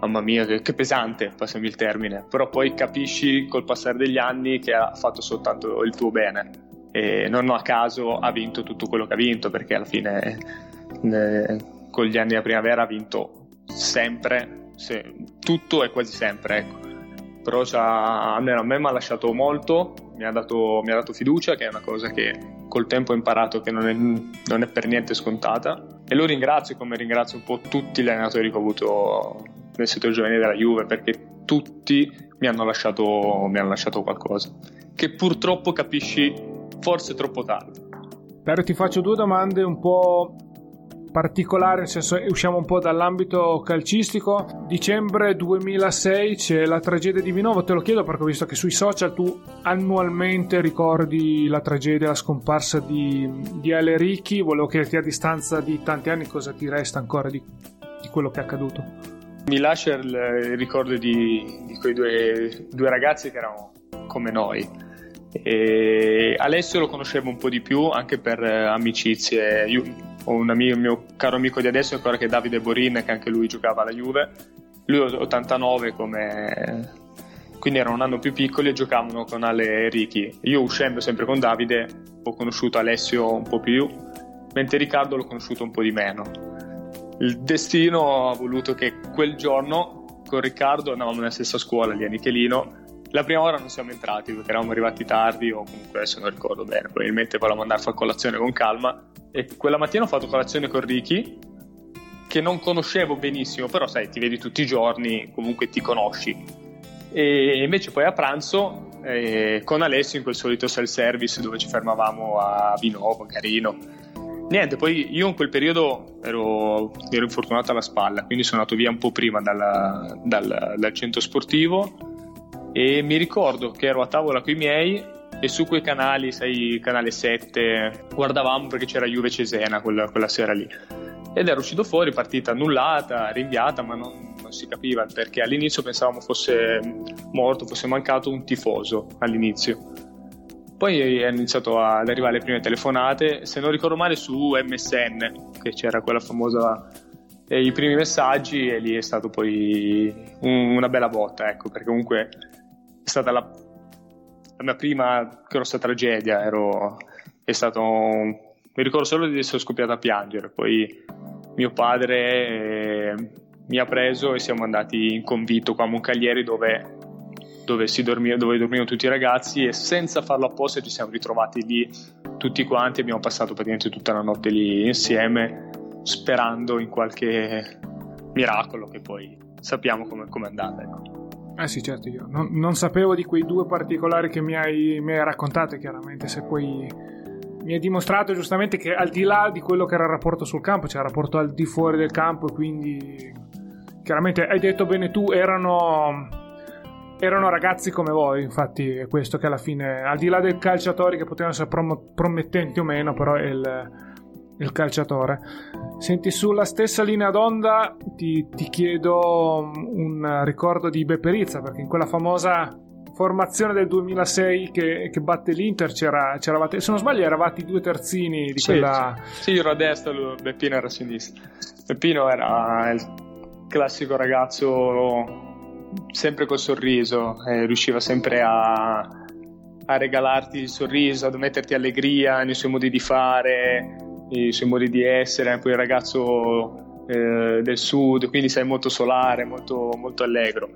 mamma mia che, che pesante, passami il termine, però poi capisci col passare degli anni che ha fatto soltanto il tuo bene e non a caso ha vinto tutto quello che ha vinto perché alla fine eh, con gli anni della primavera ha vinto sempre, se, tutto e quasi sempre, ecco però almeno a me mi ha lasciato molto, mi ha, dato, mi ha, dato, fiducia, che è una cosa che col tempo ho imparato che non è, non è, per niente scontata. E lo ringrazio come ringrazio un po' tutti gli allenatori che ho avuto nel settore giovanile della Juve, perché tutti mi hanno lasciato, mi hanno lasciato qualcosa, che purtroppo capisci forse troppo tardi. Dario, ti faccio due domande un po' particolare, nel senso usciamo un po' dall'ambito calcistico. Dicembre 2006 c'è la tragedia di Vinovo, te lo chiedo perché ho visto che sui social tu annualmente ricordi la tragedia, la scomparsa di, di Ale Ricchi. Volevo chiederti a distanza di tanti anni cosa ti resta ancora di, di quello che è accaduto. Mi lascia il ricordo di, di quei due, due ragazzi che erano come noi E Alessio lo conoscevo un po' di più anche per eh, amicizie. Io ho un amico, mio caro amico di adesso ancora che è Davide Borin, che anche lui giocava alla Juve. Lui è 89 come... quindi erano un anno più piccoli e giocavano con Ale e Ricky. Io uscendo sempre con Davide ho conosciuto Alessio un po' più, mentre Riccardo l'ho conosciuto un po' di meno. Il destino ha voluto che quel giorno con Riccardo andavamo nella stessa scuola lì a Nichelino la prima ora non siamo entrati perché eravamo arrivati tardi o comunque adesso non ricordo bene, probabilmente volevamo andare a fare colazione con calma e quella mattina ho fatto colazione con Ricky che non conoscevo benissimo, però sai, ti vedi tutti i giorni, comunque ti conosci. E invece poi a pranzo eh, con Alessio in quel solito self-service dove ci fermavamo a Vinovo, Carino. Niente, poi io in quel periodo ero, ero infortunato alla spalla, quindi sono andato via un po' prima dal, dal, dal centro sportivo e mi ricordo che ero a tavola con i miei e su quei canali, sai, canale 7, guardavamo perché c'era Juve Cesena quella, quella sera lì. Ed era uscito fuori, partita annullata, rinviata, ma non, non si capiva perché all'inizio pensavamo fosse morto, fosse mancato un tifoso all'inizio. Poi è iniziato ad arrivare le prime telefonate, se non ricordo male su MSN, che c'era quella famosa eh, i primi messaggi e lì è stato poi un, una bella botta, ecco, perché comunque è stata la, la mia prima grossa tragedia. Ero, è stato, mi ricordo solo di essere scoppiato a piangere. Poi mio padre eh, mi ha preso e siamo andati in convitto qua a Moncaglieri dove, dove, dormiva, dove dormivano tutti i ragazzi e senza farlo apposta ci siamo ritrovati lì tutti quanti. Abbiamo passato praticamente tutta la notte lì insieme sperando in qualche miracolo che poi sappiamo come è andata. Ecco. Eh sì, certo, io non, non, sapevo di quei due particolari che mi hai, mi hai raccontato, chiaramente se poi mi hai dimostrato giustamente che al di là di quello che era il rapporto sul campo, c'era il rapporto al di fuori del campo e quindi chiaramente hai detto bene tu, erano, erano ragazzi come voi, infatti è questo che alla fine, al di là dei calciatori che potevano essere prom- promettenti o meno, però è il, il calciatore. Senti, sulla stessa linea d'onda ti, ti chiedo un ricordo di Beperizza, perché in quella famosa formazione del 2006 che, che batte l'Inter c'era, c'eravate, se non sbaglio eravate i due terzini di sì, quella... Sì. sì, io ero a destra, Beppino era a sinistra. Beppino era il classico ragazzo sempre col sorriso, eh, riusciva sempre a, a regalarti il sorriso, a metterti allegria nei suoi modi di fare, i suoi modi di essere, poi il ragazzo eh, del sud, quindi sei molto solare, molto, molto allegro.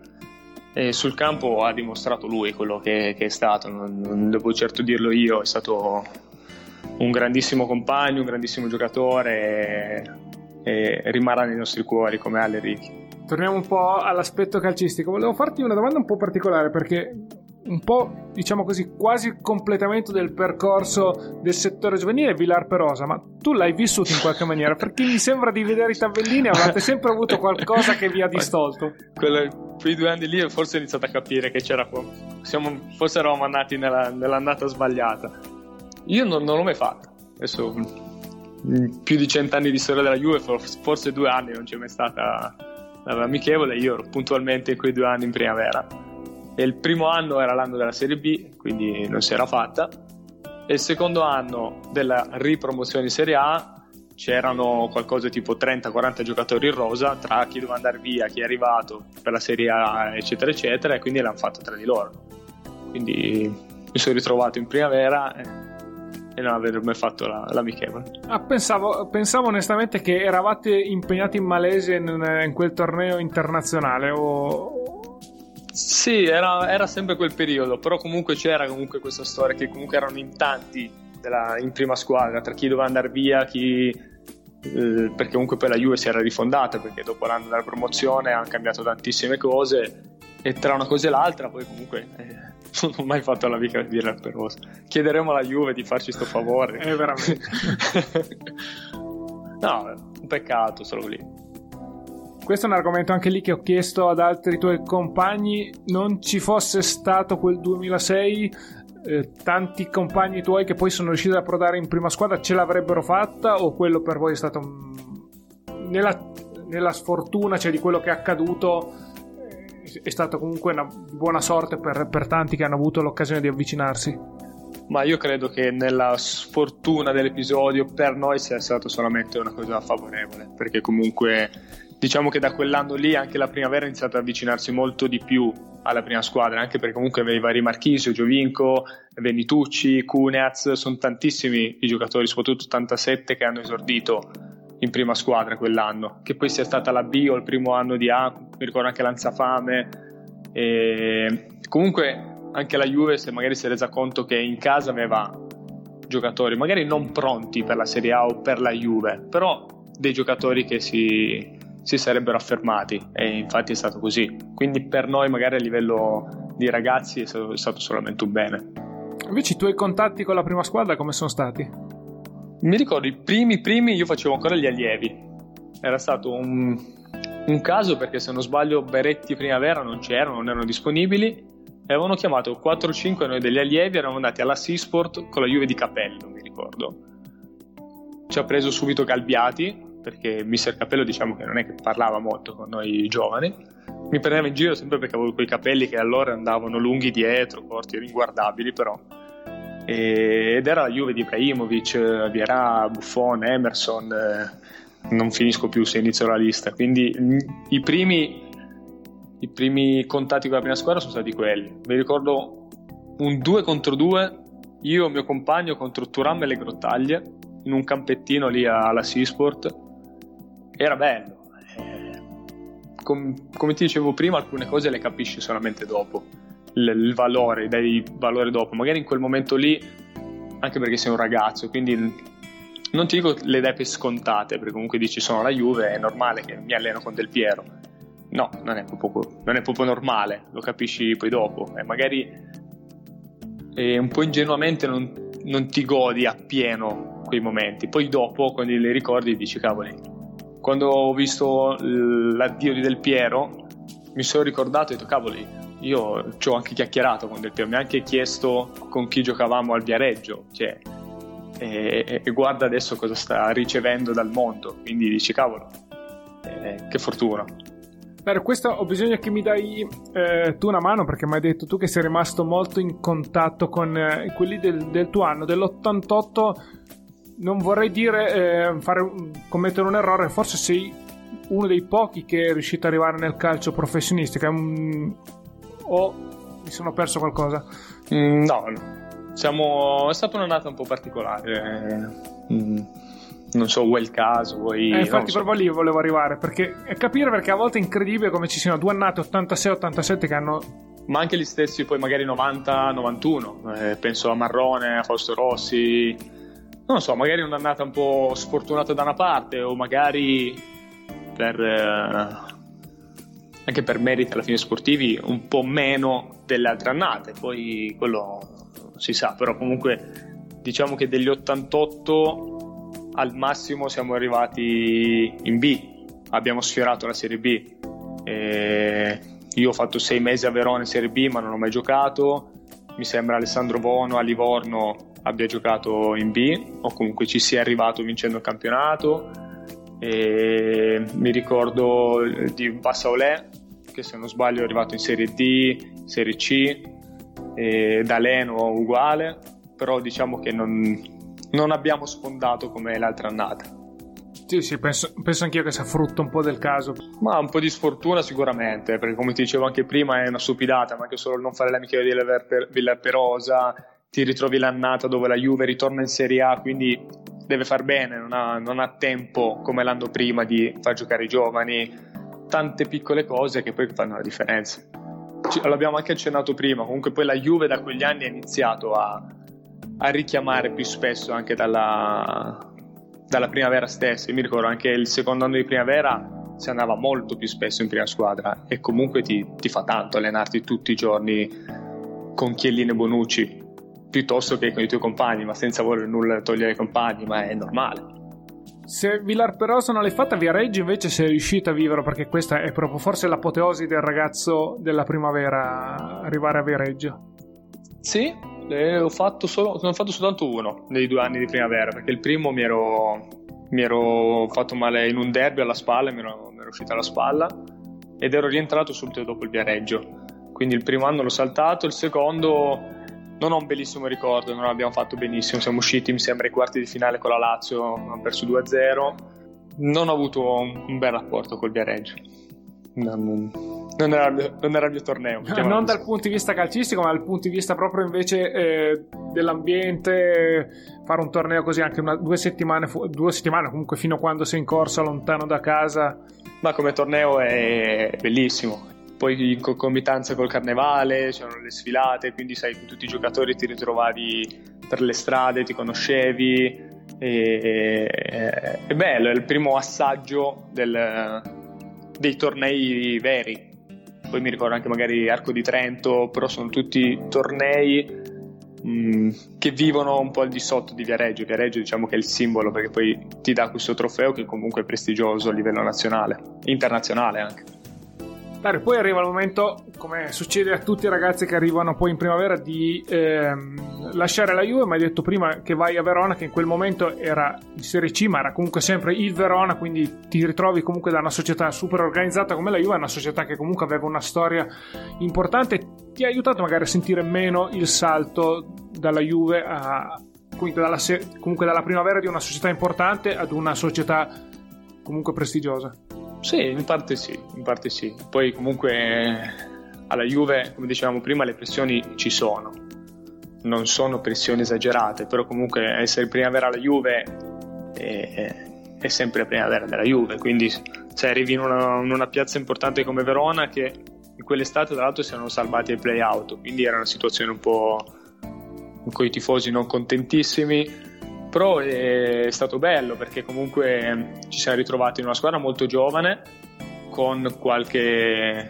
E sul campo ha dimostrato lui quello che, che è stato, non, non, devo certo dirlo io, è stato un grandissimo compagno, un grandissimo giocatore e, e rimarrà nei nostri cuori come Ale Ricchi. Torniamo un po' all'aspetto calcistico. Volevo farti una domanda un po' particolare perché un po', diciamo così, quasi il completamento del percorso del settore giovanile Villar Perosa, ma tu l'hai vissuto in qualche maniera, perché mi sembra di vedere i tabellini avrete sempre avuto qualcosa che vi ha distolto. Quello, quei due anni lì forse ho iniziato a capire che c'era siamo, forse eravamo andati nella, nell'andata sbagliata. Io non, non l'ho mai fatta. Adesso più di cent'anni di storia della Juve, forse due anni non c'è mai stata amichevole, io ero puntualmente in quei due anni in primavera il primo anno era l'anno della Serie B, quindi non si era fatta. E il secondo anno della ripromozione in Serie A c'erano qualcosa tipo 30-40 giocatori in rosa tra chi doveva andare via, chi è arrivato per la Serie A, eccetera, eccetera, e quindi l'hanno fatto tra di loro. Quindi mi sono ritrovato in primavera e, e non aver mai fatto la, l'amichevole. Ah, pensavo, pensavo, onestamente che eravate impegnati in Malesia in, in quel torneo internazionale o, sì, era, era, sempre quel periodo, però comunque c'era comunque questa storia che comunque erano in tanti della, in prima squadra, tra chi doveva andare via, chi, eh, perché comunque poi la Juve si era rifondata, perché dopo l'anno della promozione hanno cambiato tantissime cose e tra una cosa e l'altra poi comunque eh, non ho mai fatto la vita di dire per Rosa. Chiederemo alla Juve di farci questo favore. È veramente. no, un peccato solo lì. Questo è un argomento anche lì che ho chiesto ad altri tuoi compagni. Non ci fosse stato quel 2006, eh, tanti compagni tuoi che poi sono riusciti ad approdare in prima squadra ce l'avrebbero fatta o quello per voi è stato nella, nella sfortuna, cioè di quello che è accaduto, è stata comunque una buona sorte per, per tanti che hanno avuto l'occasione di avvicinarsi? Ma io credo che nella sfortuna dell'episodio per noi sia stata solamente una cosa favorevole, perché comunque diciamo che da quell'anno lì anche la primavera ha iniziato ad avvicinarsi molto di più alla prima squadra, anche perché comunque aveva i vari Marchisio, Giovinco, Venitucci, Cunez, sono tantissimi i giocatori, soprattutto 87 che hanno esordito in prima squadra quell'anno, che poi sia stata la B o il primo anno di A, mi ricordo anche Lanzafame. E comunque anche la Juve se magari si è resa conto che in casa aveva giocatori magari non pronti per la Serie A o per la Juve, però dei giocatori che si, si sarebbero affermati e infatti è stato così. Quindi per noi magari a livello di ragazzi è stato, è stato solamente un bene. Invece i tuoi contatti con la prima squadra come sono stati? Mi ricordo i primi primi io facevo ancora gli allievi. Era stato un, un caso perché se non sbaglio Beretti Primavera non c'erano, non erano disponibili e avevano chiamato 4-5 noi degli allievi, eravamo andati alla Seasport con la Juve di Capello, mi ricordo. Ci ha preso subito Galbiati, perché Mister Capello diciamo che non è che parlava molto con noi giovani. Mi prendeva in giro sempre perché avevo quei capelli che allora andavano lunghi dietro, corti, inguardabili però. E, ed era la Juve di Ibrahimovic, Vierà, Buffon, Emerson, eh, non finisco più se inizio la lista. Quindi i primi i primi contatti con la prima squadra sono stati quelli. Mi ricordo un 2 contro 2, io e mio compagno contro Turam e le Grottaglie, in un campettino lì alla Seasport. Era bello. Eh, com- come ti dicevo prima, alcune cose le capisci solamente dopo. Il, il valore, dai valore dopo. Magari in quel momento lì, anche perché sei un ragazzo, quindi non ti dico le dai per scontate, perché comunque dici sono la Juve, è normale che mi alleno con Del Piero No, non è proprio, non è proprio normale, lo capisci poi dopo. E magari e un po' ingenuamente non, non, ti godi appieno quei momenti. Poi dopo, quando li ricordi, dici cavoli. Quando ho visto l'addio di Del Piero, mi sono ricordato e ho detto cavoli, io ci ho anche chiacchierato con Del Piero, mi ha anche chiesto con chi giocavamo al Viareggio, cioè, e, e, guarda adesso cosa sta ricevendo dal mondo, quindi dici cavolo, eh, che fortuna. Per questo ho bisogno che mi dai eh, tu una mano perché mi hai detto tu che sei rimasto molto in contatto con eh, quelli del, del, tuo anno, dell'88. Non vorrei dire eh, fare, commettere un errore, forse sei uno dei pochi che è riuscito ad arrivare nel calcio professionistico. Un... O mi sono perso qualcosa? Mm, no, Siamo... è stata un'annata un po' particolare. Mm non so, vuoi il caso, vuoi... Eh, infatti so. proprio lì volevo arrivare, perché capire perché a volte è incredibile come ci siano due annate 86-87 che hanno... Ma anche gli stessi poi magari 90-91, eh, penso a Marrone, a Fausto Rossi, non so, magari un'annata un po' sfortunata da una parte o magari per... Eh, anche per meriti alla fine sportivi un po' meno delle altre annate, poi quello si sa, però comunque diciamo che degli 88 al massimo siamo arrivati in B, abbiamo sfiorato la Serie B. E io ho fatto sei mesi a Verona in Serie B ma non ho mai giocato, mi sembra Alessandro Bono a Livorno abbia giocato in B o comunque ci sia arrivato vincendo il campionato. E mi ricordo di Bassaolè che se non sbaglio è arrivato in Serie D, Serie C, e Daleno uguale, però diciamo che non, non abbiamo sfondato come l'altra annata. Sì, sì, penso, penso, anch'io che sia frutto un po' del caso. Ma un po' di sfortuna sicuramente, perché come ti dicevo anche prima è una stupidata, ma anche solo non fare l'amichevole di Villarperosa, ti ritrovi l'annata dove la Juve ritorna in Serie A, quindi deve far bene, non ha, non ha tempo come l'anno prima di far giocare i giovani, tante piccole cose che poi fanno la differenza. L'abbiamo anche accennato prima, comunque poi la Juve da quegli anni ha iniziato a, a richiamare più spesso anche dalla, dalla primavera stessa. Io mi ricordo anche il secondo anno di primavera si andava molto più spesso in prima squadra e comunque ti, ti fa tanto allenarti tutti i giorni con Chiellini e Bonucci piuttosto che con i tuoi compagni, ma senza voler nulla togliere ai compagni, ma è normale. Se Villar Perosa non l'hai fatta, Viareggio invece sei riuscito a vivere perché questa è proprio forse l'apoteosi del ragazzo della primavera, arrivare a Viareggio. Sì, eh, ho fatto solo, ne ho fatto soltanto uno nei due anni di primavera, perché il primo mi ero, mi ero fatto male in un derby alla spalla, mi ero, mi ero uscita la spalla ed ero rientrato subito dopo il Viareggio. Quindi il primo anno l'ho saltato, il secondo non ho un bellissimo ricordo, non abbiamo fatto benissimo, siamo usciti mi sembra ai quarti di finale con la Lazio, abbiamo perso 2-0, non ho avuto un, un bel rapporto col Viareggio. Non, non, era, non, era, il mio torneo. Non dal punto di vista calcistico, ma dal punto di vista proprio invece eh, dell'ambiente. Fare un torneo così anche una, due settimane, fu- due settimane comunque fino a quando sei in corsa lontano da casa. Ma come torneo è bellissimo. Poi in concomitanza col carnevale, c'erano le sfilate, quindi sai, con tutti i giocatori ti ritrovavi per le strade, ti conoscevi. E, è, è bello, è il primo assaggio del, dei tornei veri. Poi mi ricordo anche magari Arco di Trento, però sono tutti tornei mh, mm, che vivono un po' al di sotto di Viareggio. Viareggio diciamo che è il simbolo perché poi ti dà questo trofeo che comunque è prestigioso a livello nazionale, internazionale anche. Dario, poi arriva il momento, come succede a tutti i ragazzi che arrivano poi in primavera, di ehm, lasciare la Juve, ma hai detto prima che vai a Verona, che in quel momento era in Serie C, ma era comunque sempre il Verona, quindi ti ritrovi comunque da una società super organizzata come la Juve, una società che comunque aveva una storia importante, ti ha aiutato magari a sentire meno il salto dalla Juve a, dalla, comunque dalla primavera di una società importante ad una società comunque prestigiosa. Sì, in parte sì, in parte sì. Poi comunque alla Juve, come dicevamo prima, le pressioni ci sono. Non sono pressioni esagerate, però comunque essere primavera alla Juve è, è sempre primavera della Juve. Quindi se arrivi in una, in una, piazza importante come Verona, che in quell'estate tra l'altro si erano salvati ai play-out, quindi era una situazione un po' con i tifosi non contentissimi però è stato bello perché comunque ci siamo ritrovati in una squadra molto giovane con qualche,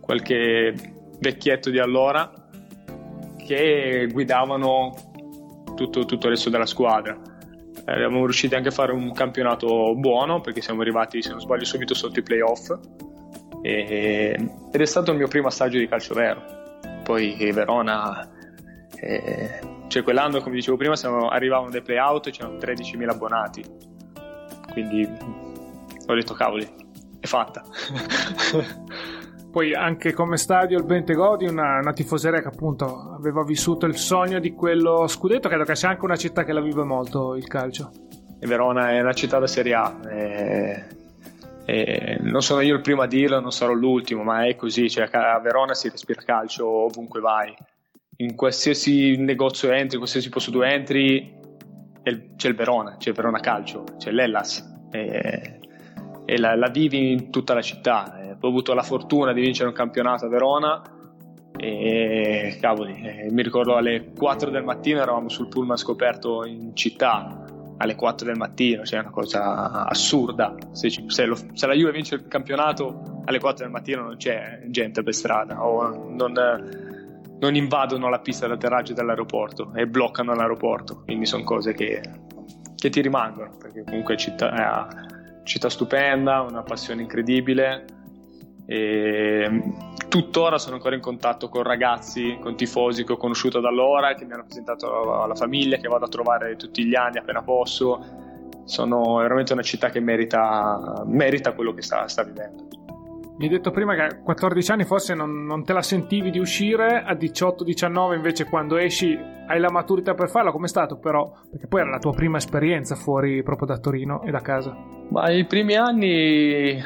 qualche vecchietto di allora che guidavano tutto, tutto il resto della squadra. Eravamo riusciti anche a fare un campionato buono perché siamo arrivati, se non sbaglio, subito sotto i playoff e, ed è stato il mio primo assaggio di calcio vero. Poi Verona eh, cioè quell'anno, come dicevo prima, siamo, arrivavano dei play-out e c'erano 13.000 abbonati. Quindi ho detto, cavoli, è fatta. Poi anche come stadio il Bentegodi, una, una tifoseria che appunto aveva vissuto il sogno di quello scudetto, credo che sia anche una città che la vive molto il calcio. E Verona è una città da Serie A. E, e non sono io il primo a dirlo, non sarò l'ultimo, ma è così, cioè a Verona si respira calcio ovunque vai in qualsiasi negozio entri, in qualsiasi posto tu entri, c'è il Verona, c'è il Verona Calcio, c'è l'Ellas e, e la, la, vivi in tutta la città. ho avuto la fortuna di vincere un campionato a Verona e cavoli, eh, mi ricordo alle 4 del mattino eravamo sul pullman scoperto in città alle 4 del mattino, cioè una cosa assurda. Se, se, lo, se, la Juve vince il campionato alle 4 del mattino non c'è gente per strada o non, non invadono la pista d'atterraggio dell'aeroporto e bloccano l'aeroporto, quindi sono cose che, che ti rimangono, perché comunque è città, è una città stupenda, una passione incredibile e tuttora sono ancora in contatto con ragazzi, con tifosi che ho conosciuto da allora, che mi hanno presentato alla famiglia, che vado a trovare tutti gli anni appena posso. Sono veramente una città che merita, merita quello che sta, sta vivendo. Mi hai detto prima che a 14 anni forse non, non te la sentivi di uscire, a 18-19 invece quando esci hai la maturità per farlo, com'è stato però? Perché poi era la tua prima esperienza fuori proprio da Torino e da casa. Ma i primi anni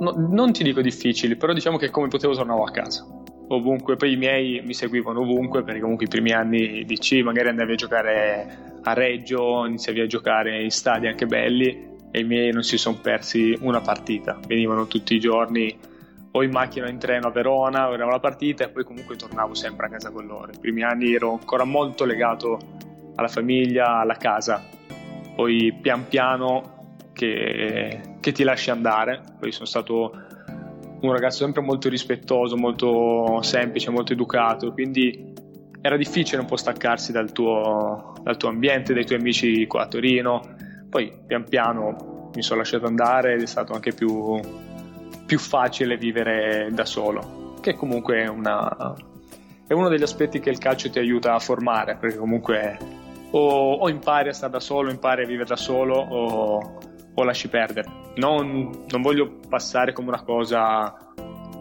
no, non ti dico difficili, però diciamo che come potevo tornavo a casa. Ovunque, poi i miei mi seguivano ovunque perché comunque i primi anni di magari andavi a giocare a Reggio, iniziavi a giocare in stadi anche belli e i miei non si sono persi una partita, venivano tutti i giorni o in macchina o in treno a Verona, vedevamo la partita e poi comunque tornavo sempre a casa con loro. I primi anni ero ancora molto legato alla famiglia, alla casa, poi pian piano che, che ti lasci andare, poi sono stato un ragazzo sempre molto rispettoso, molto semplice, molto educato, quindi era difficile un po' staccarsi dal tuo, dal tuo ambiente, dai tuoi amici qua a Torino poi pian piano mi sono lasciato andare ed è stato anche più, più facile vivere da solo, che comunque è, una, è, uno degli aspetti che il calcio ti aiuta a formare, perché comunque o, o impari a stare da solo, impari a vivere da solo o, o lasci perdere. Non, non, voglio passare come una cosa,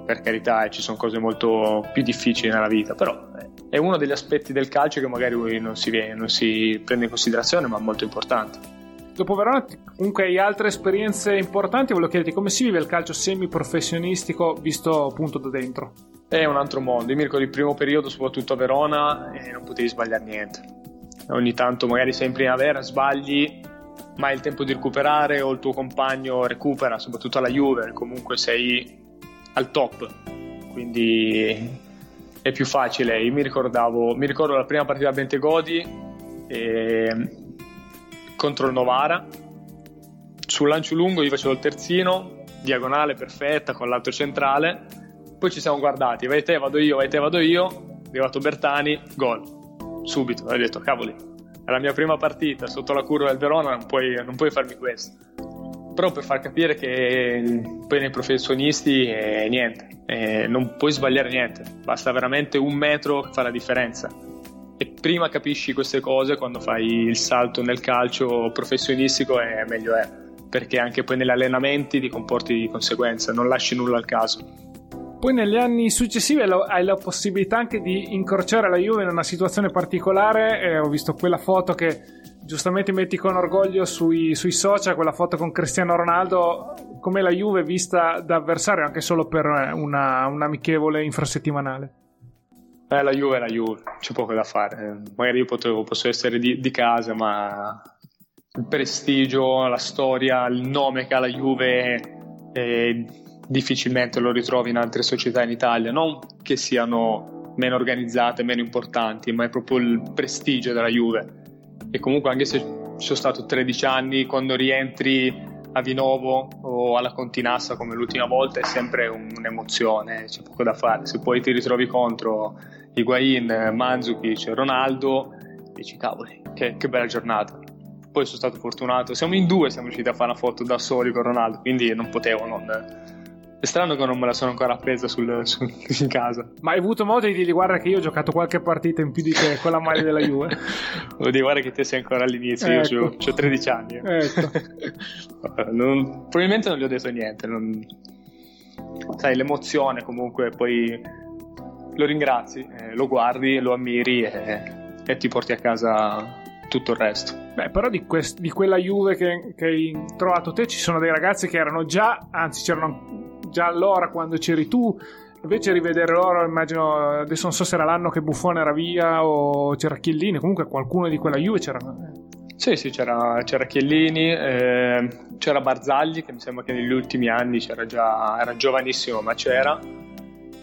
per carità, ci sono cose molto più difficili nella vita, però è uno degli aspetti del calcio che magari non si, non si prende in considerazione, ma molto importante. Dopo Verona, comunque hai altre esperienze importanti. Volevo chiederti come si vive il calcio semi-professionistico visto appunto da dentro. È un altro mondo. Io mi ricordo il primo periodo, soprattutto a Verona, e non potevi sbagliare niente. Ogni tanto, magari sei in primavera, sbagli, ma hai il tempo di recuperare o il tuo compagno recupera, soprattutto alla Juve. Comunque sei al top. Quindi è più facile. Io mi ricordavo, mi ricordo la prima partita a Bentegodi. E contro il Novara. Sul lancio lungo io facevo il terzino, diagonale perfetta con l'altro centrale. Poi ci siamo guardati, vai te, vado io, vai te, vado io. È arrivato Bertani, gol. Subito, ho detto, cavoli, è la mia prima partita sotto la curva del Verona, non puoi, non puoi farmi questo. Però per far capire che poi nei professionisti è niente, è, non puoi sbagliare niente, basta veramente un metro che fa la differenza prima capisci queste cose quando fai il salto nel calcio professionistico e meglio è perché anche poi negli allenamenti ti comporti di conseguenza non lasci nulla al caso. Poi negli anni successivi hai la possibilità anche di incrociare la Juve in una situazione particolare eh, ho visto quella foto che giustamente metti con orgoglio sui, sui social quella foto con Cristiano Ronaldo come la Juve vista da avversario anche solo per una, un amichevole infrasettimanale eh, la Juve è la Juve, c'è poco da fare. Magari io potevo, posso essere di, di, casa, ma il prestigio, la storia, il nome che ha la Juve eh, difficilmente lo ritrovi in altre società in Italia. Non che siano meno organizzate, meno importanti, ma è proprio il prestigio della Juve. E comunque anche se sono stato 13 anni, quando rientri a Vinovo o alla Continassa come l'ultima volta è sempre un'emozione, c'è poco da fare. Se poi ti ritrovi contro Higuain, Manzukic, Ronaldo, dici cavoli, che, che, bella giornata. Poi sono stato fortunato, siamo in due, siamo riusciti a fare una foto da soli con Ronaldo, quindi non potevo non... È strano che non me la sono ancora appesa sul, sul, in casa. Ma hai avuto modo di dire guarda che io ho giocato qualche partita in più di te con la maglia della Juve? Vuol dire guarda che te sei ancora all'inizio, ecco. io ho 13 anni. Ecco. non, probabilmente non gli ho detto niente, non... sai l'emozione comunque poi lo ringrazi, eh, lo guardi, lo ammiri e, e, ti porti a casa tutto il resto. Beh, però di, quest- di quella Juve che, che, hai trovato te ci sono dei ragazzi che erano già, anzi c'erano già allora quando c'eri tu, invece rivedere loro, immagino, adesso non so se era l'anno che Buffone era via o c'era Chiellini, comunque qualcuno di quella Juve c'era. Sì, sì, c'era, c'era Chiellini, eh, c'era Barzagli che mi sembra che negli ultimi anni c'era già, era giovanissimo ma c'era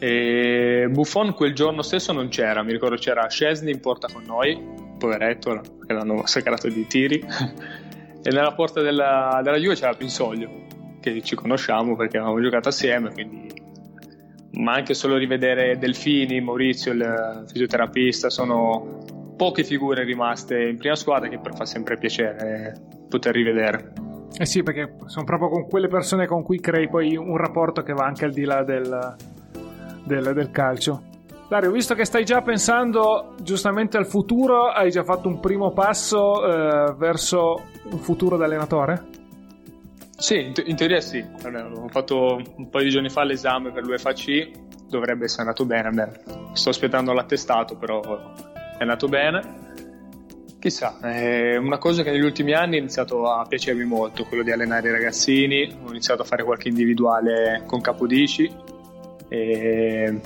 e Buffon quel giorno stesso non c'era, mi ricordo c'era Scesni in porta con noi, poveretto, che l'hanno massacrato di tiri. e nella porta della, della Juve c'era Pinsoglio, che ci conosciamo perché avevamo giocato assieme, quindi... ma anche solo rivedere Delfini, Maurizio, il fisioterapista, sono poche figure rimaste in prima squadra che fa sempre piacere poter rivedere. Eh sì, perché sono proprio con quelle persone con cui crei poi un rapporto che va anche al di là del, del, del calcio. Dario, visto che stai già pensando giustamente al futuro, hai già fatto un primo passo eh, verso un futuro da allenatore? Sì, in, te- in, teoria sì. Ho fatto un paio di giorni fa l'esame per l'UFAC, dovrebbe essere andato bene. Beh, sto aspettando l'attestato, però è andato bene. Chissà, è una cosa che negli ultimi anni è iniziato a piacermi molto, quello di allenare i ragazzini. Ho iniziato a fare qualche individuale con Capodici e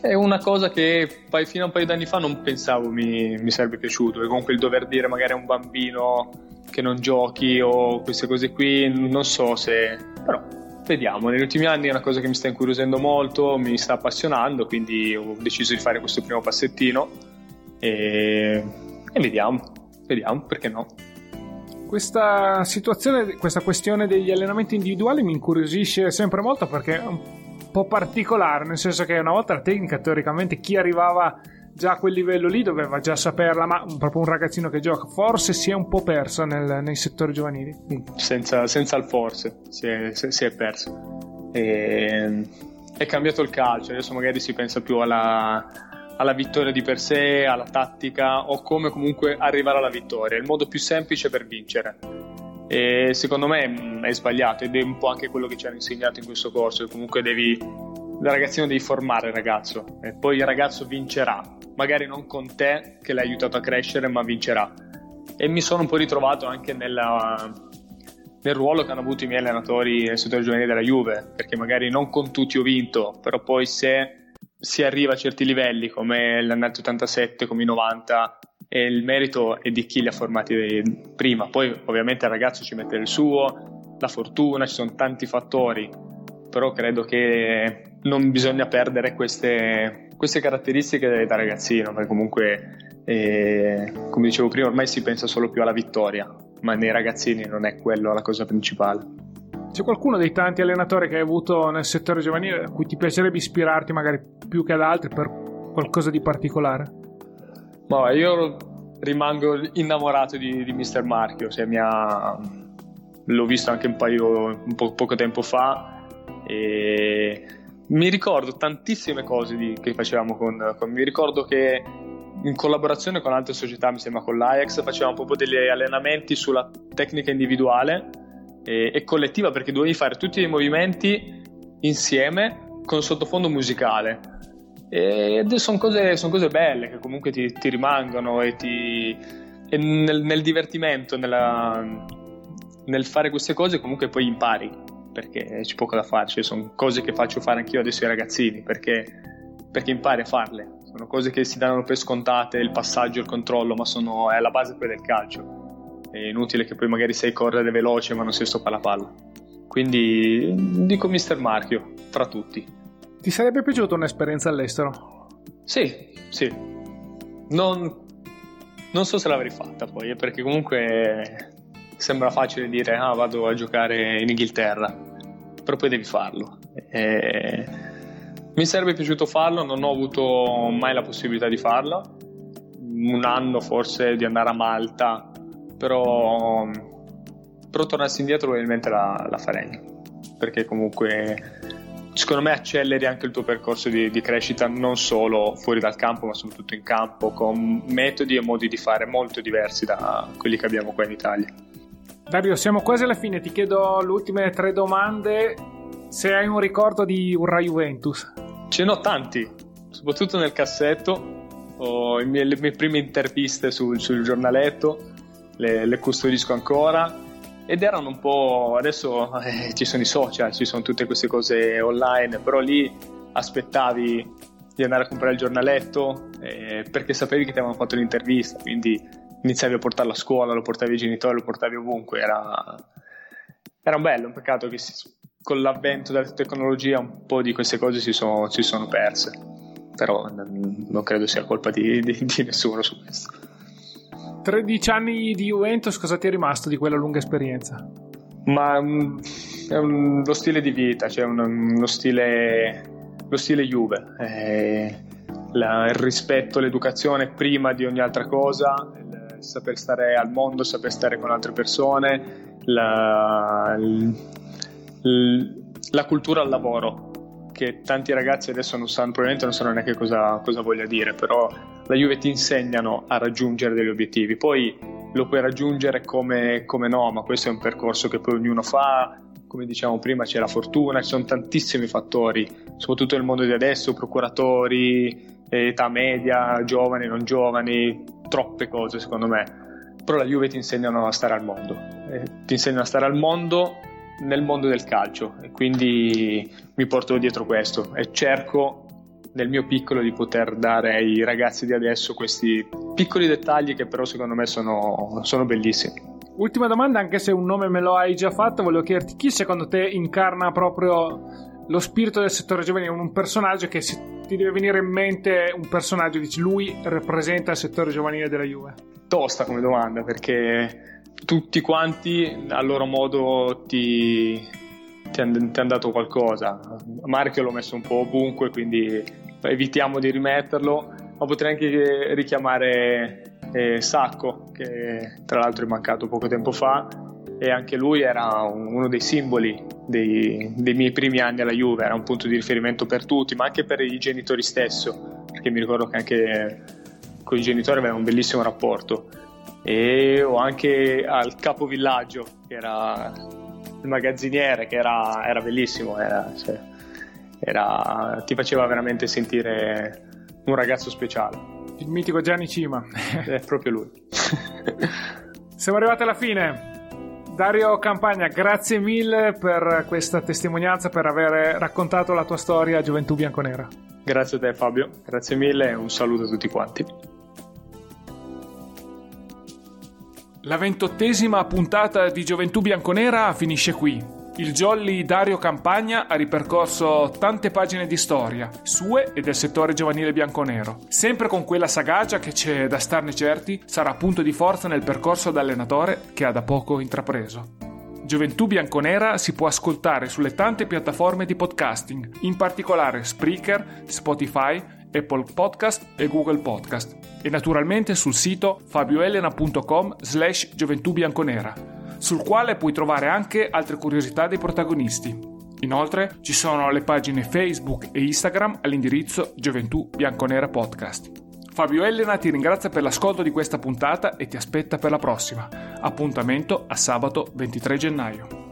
è una cosa che fino a un paio d'anni fa non pensavo mi, mi sarebbe piaciuto, e comunque il dover dire magari a un bambino che non giochi o queste cose qui, non so se... però vediamo, negli ultimi anni è una cosa che mi sta incuriosendo molto, mi sta appassionando, quindi ho deciso di fare questo primo passettino e, e vediamo, vediamo, perché no. Questa situazione, questa questione degli allenamenti individuali mi incuriosisce sempre molto perché po' particolare, nel senso che una volta la tecnica teoricamente chi arrivava già a quel livello lì doveva già saperla, ma proprio un ragazzino che gioca forse si è un po' persa nel, nei settori giovanili. Senza, senza il forse, si è, si è perso. E, è cambiato il calcio, adesso magari si pensa più alla, alla vittoria di per sé, alla tattica o come comunque arrivare alla vittoria, il modo più semplice per vincere e secondo me mm, è sbagliato ed è un po' anche quello che ci hanno insegnato in questo corso, che comunque devi, da ragazzino devi formare il ragazzo e poi il ragazzo vincerà, magari non con te che l'hai aiutato a crescere, ma vincerà. E mi sono un po' ritrovato anche nella, nel ruolo che hanno avuto i miei allenatori nel settore giovanile della Juve, perché magari non con tutti ho vinto, però poi se si arriva a certi livelli come l'annata 87, come i 90, e il merito è di chi li ha formati prima. Poi ovviamente il ragazzo ci mette il suo, la fortuna, ci sono tanti fattori, però credo che non bisogna perdere queste, queste caratteristiche da ragazzino, perché comunque, eh, come dicevo prima, ormai si pensa solo più alla vittoria, ma nei ragazzini non è quello la cosa principale. C'è qualcuno dei tanti allenatori che hai avuto nel settore giovanile a cui ti piacerebbe ispirarti magari più che ad altri per qualcosa di particolare? Ma io rimango innamorato di, di Mr. Marchio, cioè, ha... l'ho visto anche un paio, un po- poco tempo fa e mi ricordo tantissime cose di, che facevamo con, con, mi ricordo che in collaborazione con altre società, mi sembra con l'Ajax, facevamo proprio degli allenamenti sulla tecnica individuale e, e collettiva perché dovevi fare tutti i movimenti insieme con sottofondo musicale. Ed sono cose, son cose, belle che comunque ti, ti rimangono e, ti, e nel, nel, divertimento, nella, nel fare queste cose comunque poi impari perché c'è poco da fare, cioè, sono cose che faccio fare anch'io adesso ai ragazzini perché, perché impari a farle sono cose che si danno per scontate, il passaggio, il controllo, ma sono, è la base poi del calcio. È inutile che poi magari sai correre veloce ma non sai stoppare la palla. Quindi dico Mister Marchio, tra tutti. Ti sarebbe piaciuta un'esperienza all'estero? Sì, sì. Non, non so se l'avrei fatta poi, perché comunque sembra facile dire ah vado a giocare in Inghilterra, però poi devi farlo. E mi sarebbe piaciuto farlo, non ho avuto mai la possibilità di farlo. Un anno forse di andare a Malta, però, però tornassi indietro probabilmente la, la farei. Perché comunque secondo me acceleri anche il tuo percorso di, di, crescita non solo fuori dal campo ma soprattutto in campo con metodi e modi di fare molto diversi da quelli che abbiamo qua in Italia Dario siamo quasi alla fine ti chiedo le ultime tre domande se hai un ricordo di Urra Juventus Ce n'ho tanti, soprattutto nel cassetto. Ho le mie prime interviste sul, sul giornaletto, le, le, custodisco ancora. Ed erano un po'. Adesso eh, ci sono i social, ci sono tutte queste cose online, però lì aspettavi di andare a comprare il giornaletto eh, perché sapevi che ti avevano fatto l'intervista, quindi iniziavi a portarlo a scuola, lo portavi ai genitori, lo portavi ovunque. Era, era un bello, un peccato che si, con l'avvento della tecnologia un po' di queste cose si sono, si sono perse, però non credo sia colpa di, di, di nessuno su questo. 13 anni di Juventus, cosa ti è rimasto di quella lunga esperienza? Ma um, è un, lo stile di vita, cioè un, uno stile, lo stile Juve, eh, la, il rispetto, l'educazione prima di ogni altra cosa, il saper stare al mondo, saper stare con altre persone, la, il, la cultura al lavoro che tanti ragazzi adesso non sanno, probabilmente non sanno neanche cosa, cosa voglia dire, però la Juve ti insegnano a raggiungere degli obiettivi. Poi lo puoi raggiungere come, come no, ma questo è un percorso che poi ognuno fa. Come diciamo prima, c'è la fortuna, ci sono tantissimi fattori, soprattutto nel mondo di adesso, procuratori, età media, giovani, non giovani, troppe cose secondo me. Però la Juve ti insegnano a stare al mondo, eh, ti insegnano a stare al mondo nel mondo del calcio e quindi mi porto dietro questo e cerco nel mio piccolo di poter dare ai ragazzi di adesso questi piccoli dettagli che però secondo me sono, sono bellissimi. Ultima domanda, anche se un nome me lo hai già fatto, volevo chiederti chi secondo te incarna proprio lo spirito del settore giovanile, un personaggio che se ti deve venire in mente un personaggio, dici lui rappresenta il settore giovanile della Juve? Tosta come domanda perché tutti quanti a loro modo ti, ti hanno han dato qualcosa. Marchio l'ho messo un po' ovunque, quindi evitiamo di rimetterlo, ma potrei anche richiamare eh, Sacco, che tra l'altro è mancato poco tempo fa, e anche lui era uno dei simboli dei, dei, miei primi anni alla Juve, era un punto di riferimento per tutti, ma anche per i genitori stesso, perché mi ricordo che anche con i genitori aveva un bellissimo rapporto. E o anche al capovillaggio che era il magazziniere che era, era bellissimo era, cioè, era, ti faceva veramente sentire un ragazzo speciale Il mitico Gianni Cima. È proprio lui. Siamo arrivati alla fine. Dario Campagna, grazie mille per questa testimonianza, per aver raccontato la tua storia a Gioventù Bianconera. Grazie a te Fabio, grazie mille e un saluto a tutti quanti. La ventottesima puntata di Gioventù Bianconera finisce qui. Il jolly Dario Campagna ha ripercorso tante pagine di storia, sue e del settore giovanile bianconero, sempre con quella sagacia che c'è da starne certi sarà punto di forza nel percorso da allenatore che ha da poco intrapreso. Gioventù Bianconera si può ascoltare sulle tante piattaforme di podcasting, in particolare Spreaker, Spotify, Apple Podcast e Google Podcast, e naturalmente sul sito fabioelena.com slash gioventù bianconera sul quale puoi trovare anche altre curiosità dei protagonisti. Inoltre ci sono le pagine Facebook e Instagram all'indirizzo Gioventù Bianconera Podcast. Fabio Elena ti ringrazia per l'ascolto di questa puntata e ti aspetta per la prossima. Appuntamento a sabato 23 gennaio.